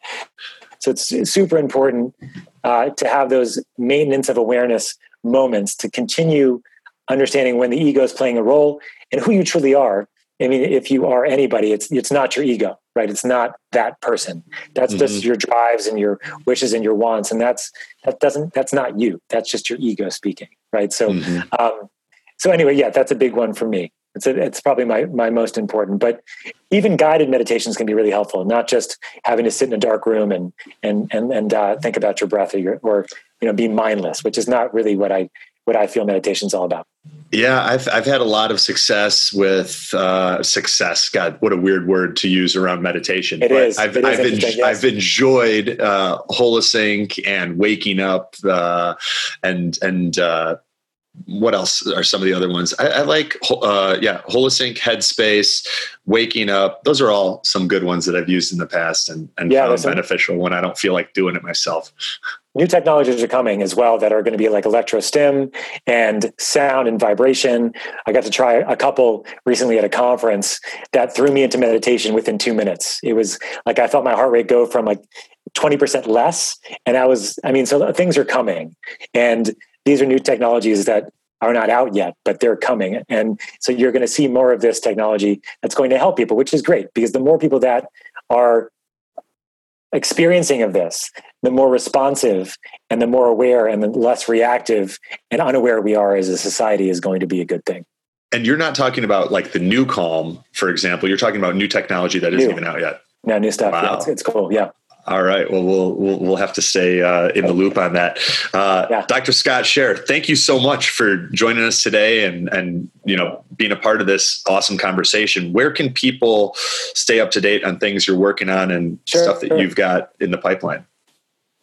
So it's super important uh, to have those maintenance of awareness moments to continue understanding when the ego is playing a role and who you truly are. I mean, if you are anybody, it's it's not your ego, right? It's not that person. That's just your drives and your wishes and your wants, and that's that doesn't that's not you. That's just your ego speaking, right? So, um, so anyway, yeah, that's a big one for me. It's a, it's probably my my most important. But even guided meditations can be really helpful. Not just having to sit in a dark room and and and and uh, think about your breath or your, or you know be mindless, which is not really what I what I feel meditation's all about. Yeah, I've I've had a lot of success with uh, success. God, what a weird word to use around meditation. It but is. I've It I've, yes. I've enjoyed uh, Holosync and waking up uh, and and uh, what else are some of the other ones? I, I like, uh, yeah, Holosync, Headspace, Waking Up. Those are all some good ones that I've used in the past and, and Yeah, found beneficial when I don't feel like doing it myself. New technologies are coming as well that are going to be like electrostim and sound and vibration. I got to try a couple recently at a conference that threw me into meditation within two minutes. It was like I felt my heart rate go from like 20% less. And I was, I mean, so things are coming. And these are new technologies that are not out yet, but they're coming. And so you're going to see more of this technology that's going to help people, which is great because the more people that are experiencing of this, the more responsive and the more aware and the less reactive and unaware we are as a society is going to be a good thing. And you're not talking about like the new Calm, for example. You're talking about new technology that isn't New. even out yet. Now, new stuff. Yeah, Wow. it's, it's cool. Yeah. All right. Well, we'll we'll, we'll have to stay uh, in the loop on that. Uh, Yeah. Dr. Scott Sherr, thank you so much for joining us today and and you know being a part of this awesome conversation. Where can people stay up to date on things you're working on and Sure, stuff that sure. you've got in the pipeline?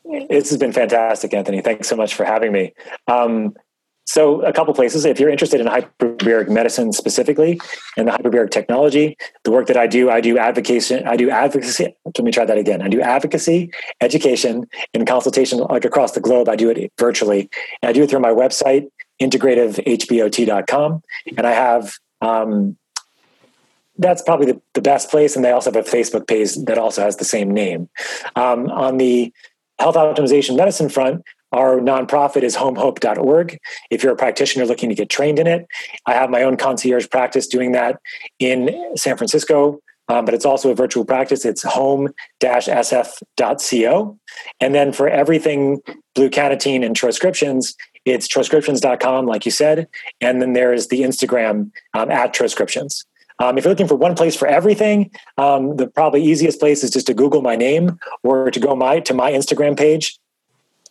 This has been fantastic, Anthony. Thanks so much for having me. Um, so, a couple places. If you're interested in hyperbaric medicine specifically and the hyperbaric technology, the work that I do, I do advocacy. I do advocacy. Let me try that again. I do advocacy, education, and consultation like across the globe. I do it virtually, and I do it through my website, integrativehbot.com, and I have. Um, that's probably the, the best place. And they also have a Facebook page that also has the same name. Um, on the health optimization medicine front, our nonprofit is homehope.org. If you're a practitioner looking to get trained in it, I have my own concierge practice doing that in San Francisco. Um, but it's also a virtual practice. It's home-sf.co. And then for everything blue cannatine and troscriptions, it's troscriptions.com, like you said. And then there's the Instagram um, at troscriptions. Um, if you're looking for one place for everything, um, the probably easiest place is just to Google my name or to go my to my Instagram page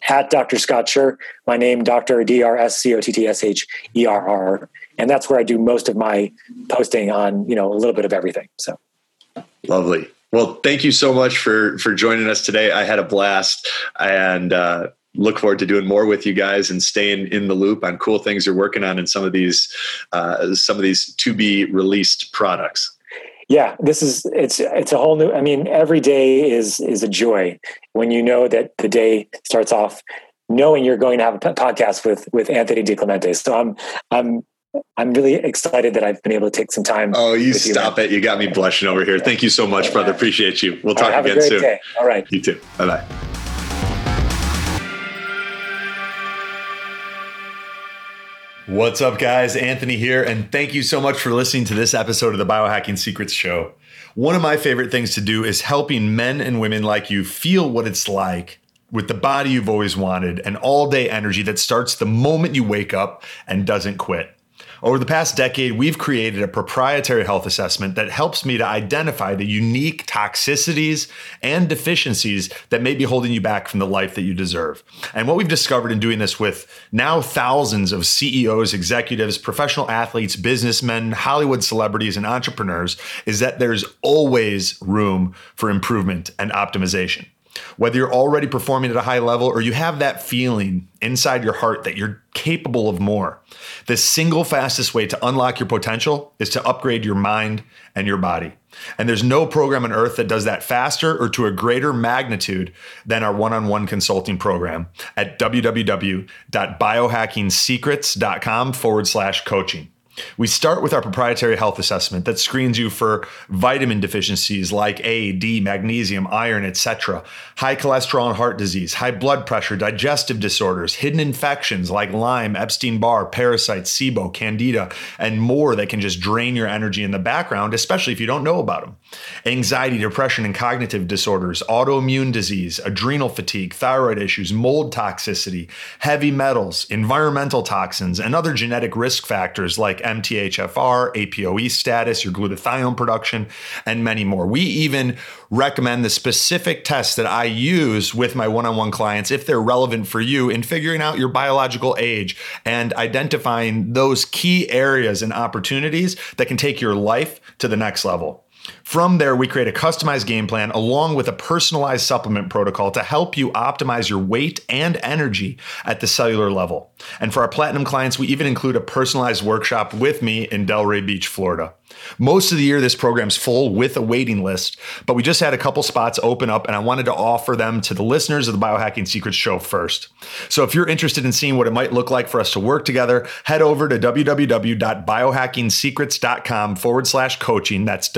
at Dr. Scott Sherr. My name, Dr. D R S C O T T S H E R R, and that's where I do most of my posting on you know a little bit of everything. So Lovely. Well, thank you so much for for joining us today. I had a blast and uh, look forward to doing more with you guys and staying in the loop on cool things you're working on and some of these uh, some of these to be released products. yeah, this is it's it's a whole new. I mean, every day is is a joy when you know that the day starts off knowing you're going to have a podcast with with Anthony DiClemente. So I'm I'm I'm really excited that I've been able to take some time. Oh, you stop it. You got me blushing over here. Thank you so much, brother. Appreciate you. We'll right, talk have again soon. day. All right. You too. Bye bye. What's up, guys? Anthony here, and thank you so much for listening to this episode of the Biohacking Secrets Show. One of my favorite things to do is helping men and women like you feel what it's like with the body you've always wanted and all day energy that starts the moment you wake up and doesn't quit. Over the past decade, we've created a proprietary health assessment that helps me to identify the unique toxicities and deficiencies that may be holding you back from the life that you deserve. And what we've discovered in doing this with now thousands of CEOs, executives, professional athletes, businessmen, Hollywood celebrities, and entrepreneurs is that there's always room for improvement and optimization. Whether you're already performing at a high level or you have that feeling inside your heart that you're capable of more, the single fastest way to unlock your potential is to upgrade your mind and your body. And there's no program on earth that does that faster or to a greater magnitude than our one on one consulting program at www.biohackingsecrets.com forward slash coaching. We start with our proprietary health assessment that screens you for vitamin deficiencies like A, D, magnesium, iron, etc., high cholesterol and heart disease, high blood pressure, digestive disorders, hidden infections like Lyme, Epstein Barr, parasites, SIBO, Candida, and more that can just drain your energy in the background, especially if you don't know about them. Anxiety, depression, and cognitive disorders, autoimmune disease, adrenal fatigue, thyroid issues, mold toxicity, heavy metals, environmental toxins, and other genetic risk factors like MTHFR, APOE status, your glutathione production, and many more. We even recommend the specific tests that I use with my one on one clients if they're relevant for you in figuring out your biological age and identifying those key areas and opportunities that can take your life to the next level. From there, we create a customized game plan along with a personalized supplement protocol to help you optimize your weight and energy at the cellular level. And for our platinum clients, we even include a personalized workshop with me in Delray Beach, Florida. Most of the year, this program's full with a waiting list, but we just had a couple spots open up and I wanted to offer them to the listeners of the Biohacking Secrets show first. So if you're interested in seeing what it might look like for us to work together, head over to www.biohackingsecrets.com forward slash coaching. That's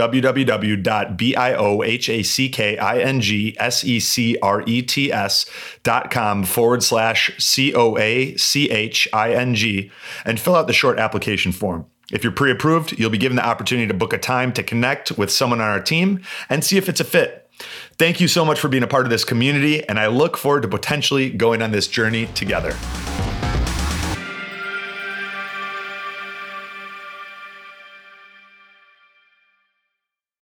www.biohackingsecrets.com forward slash C O A C H I N G and fill out the short application form. If you're pre approved, you'll be given the opportunity to book a time to connect with someone on our team and see if it's a fit. Thank you so much for being a part of this community, and I look forward to potentially going on this journey together.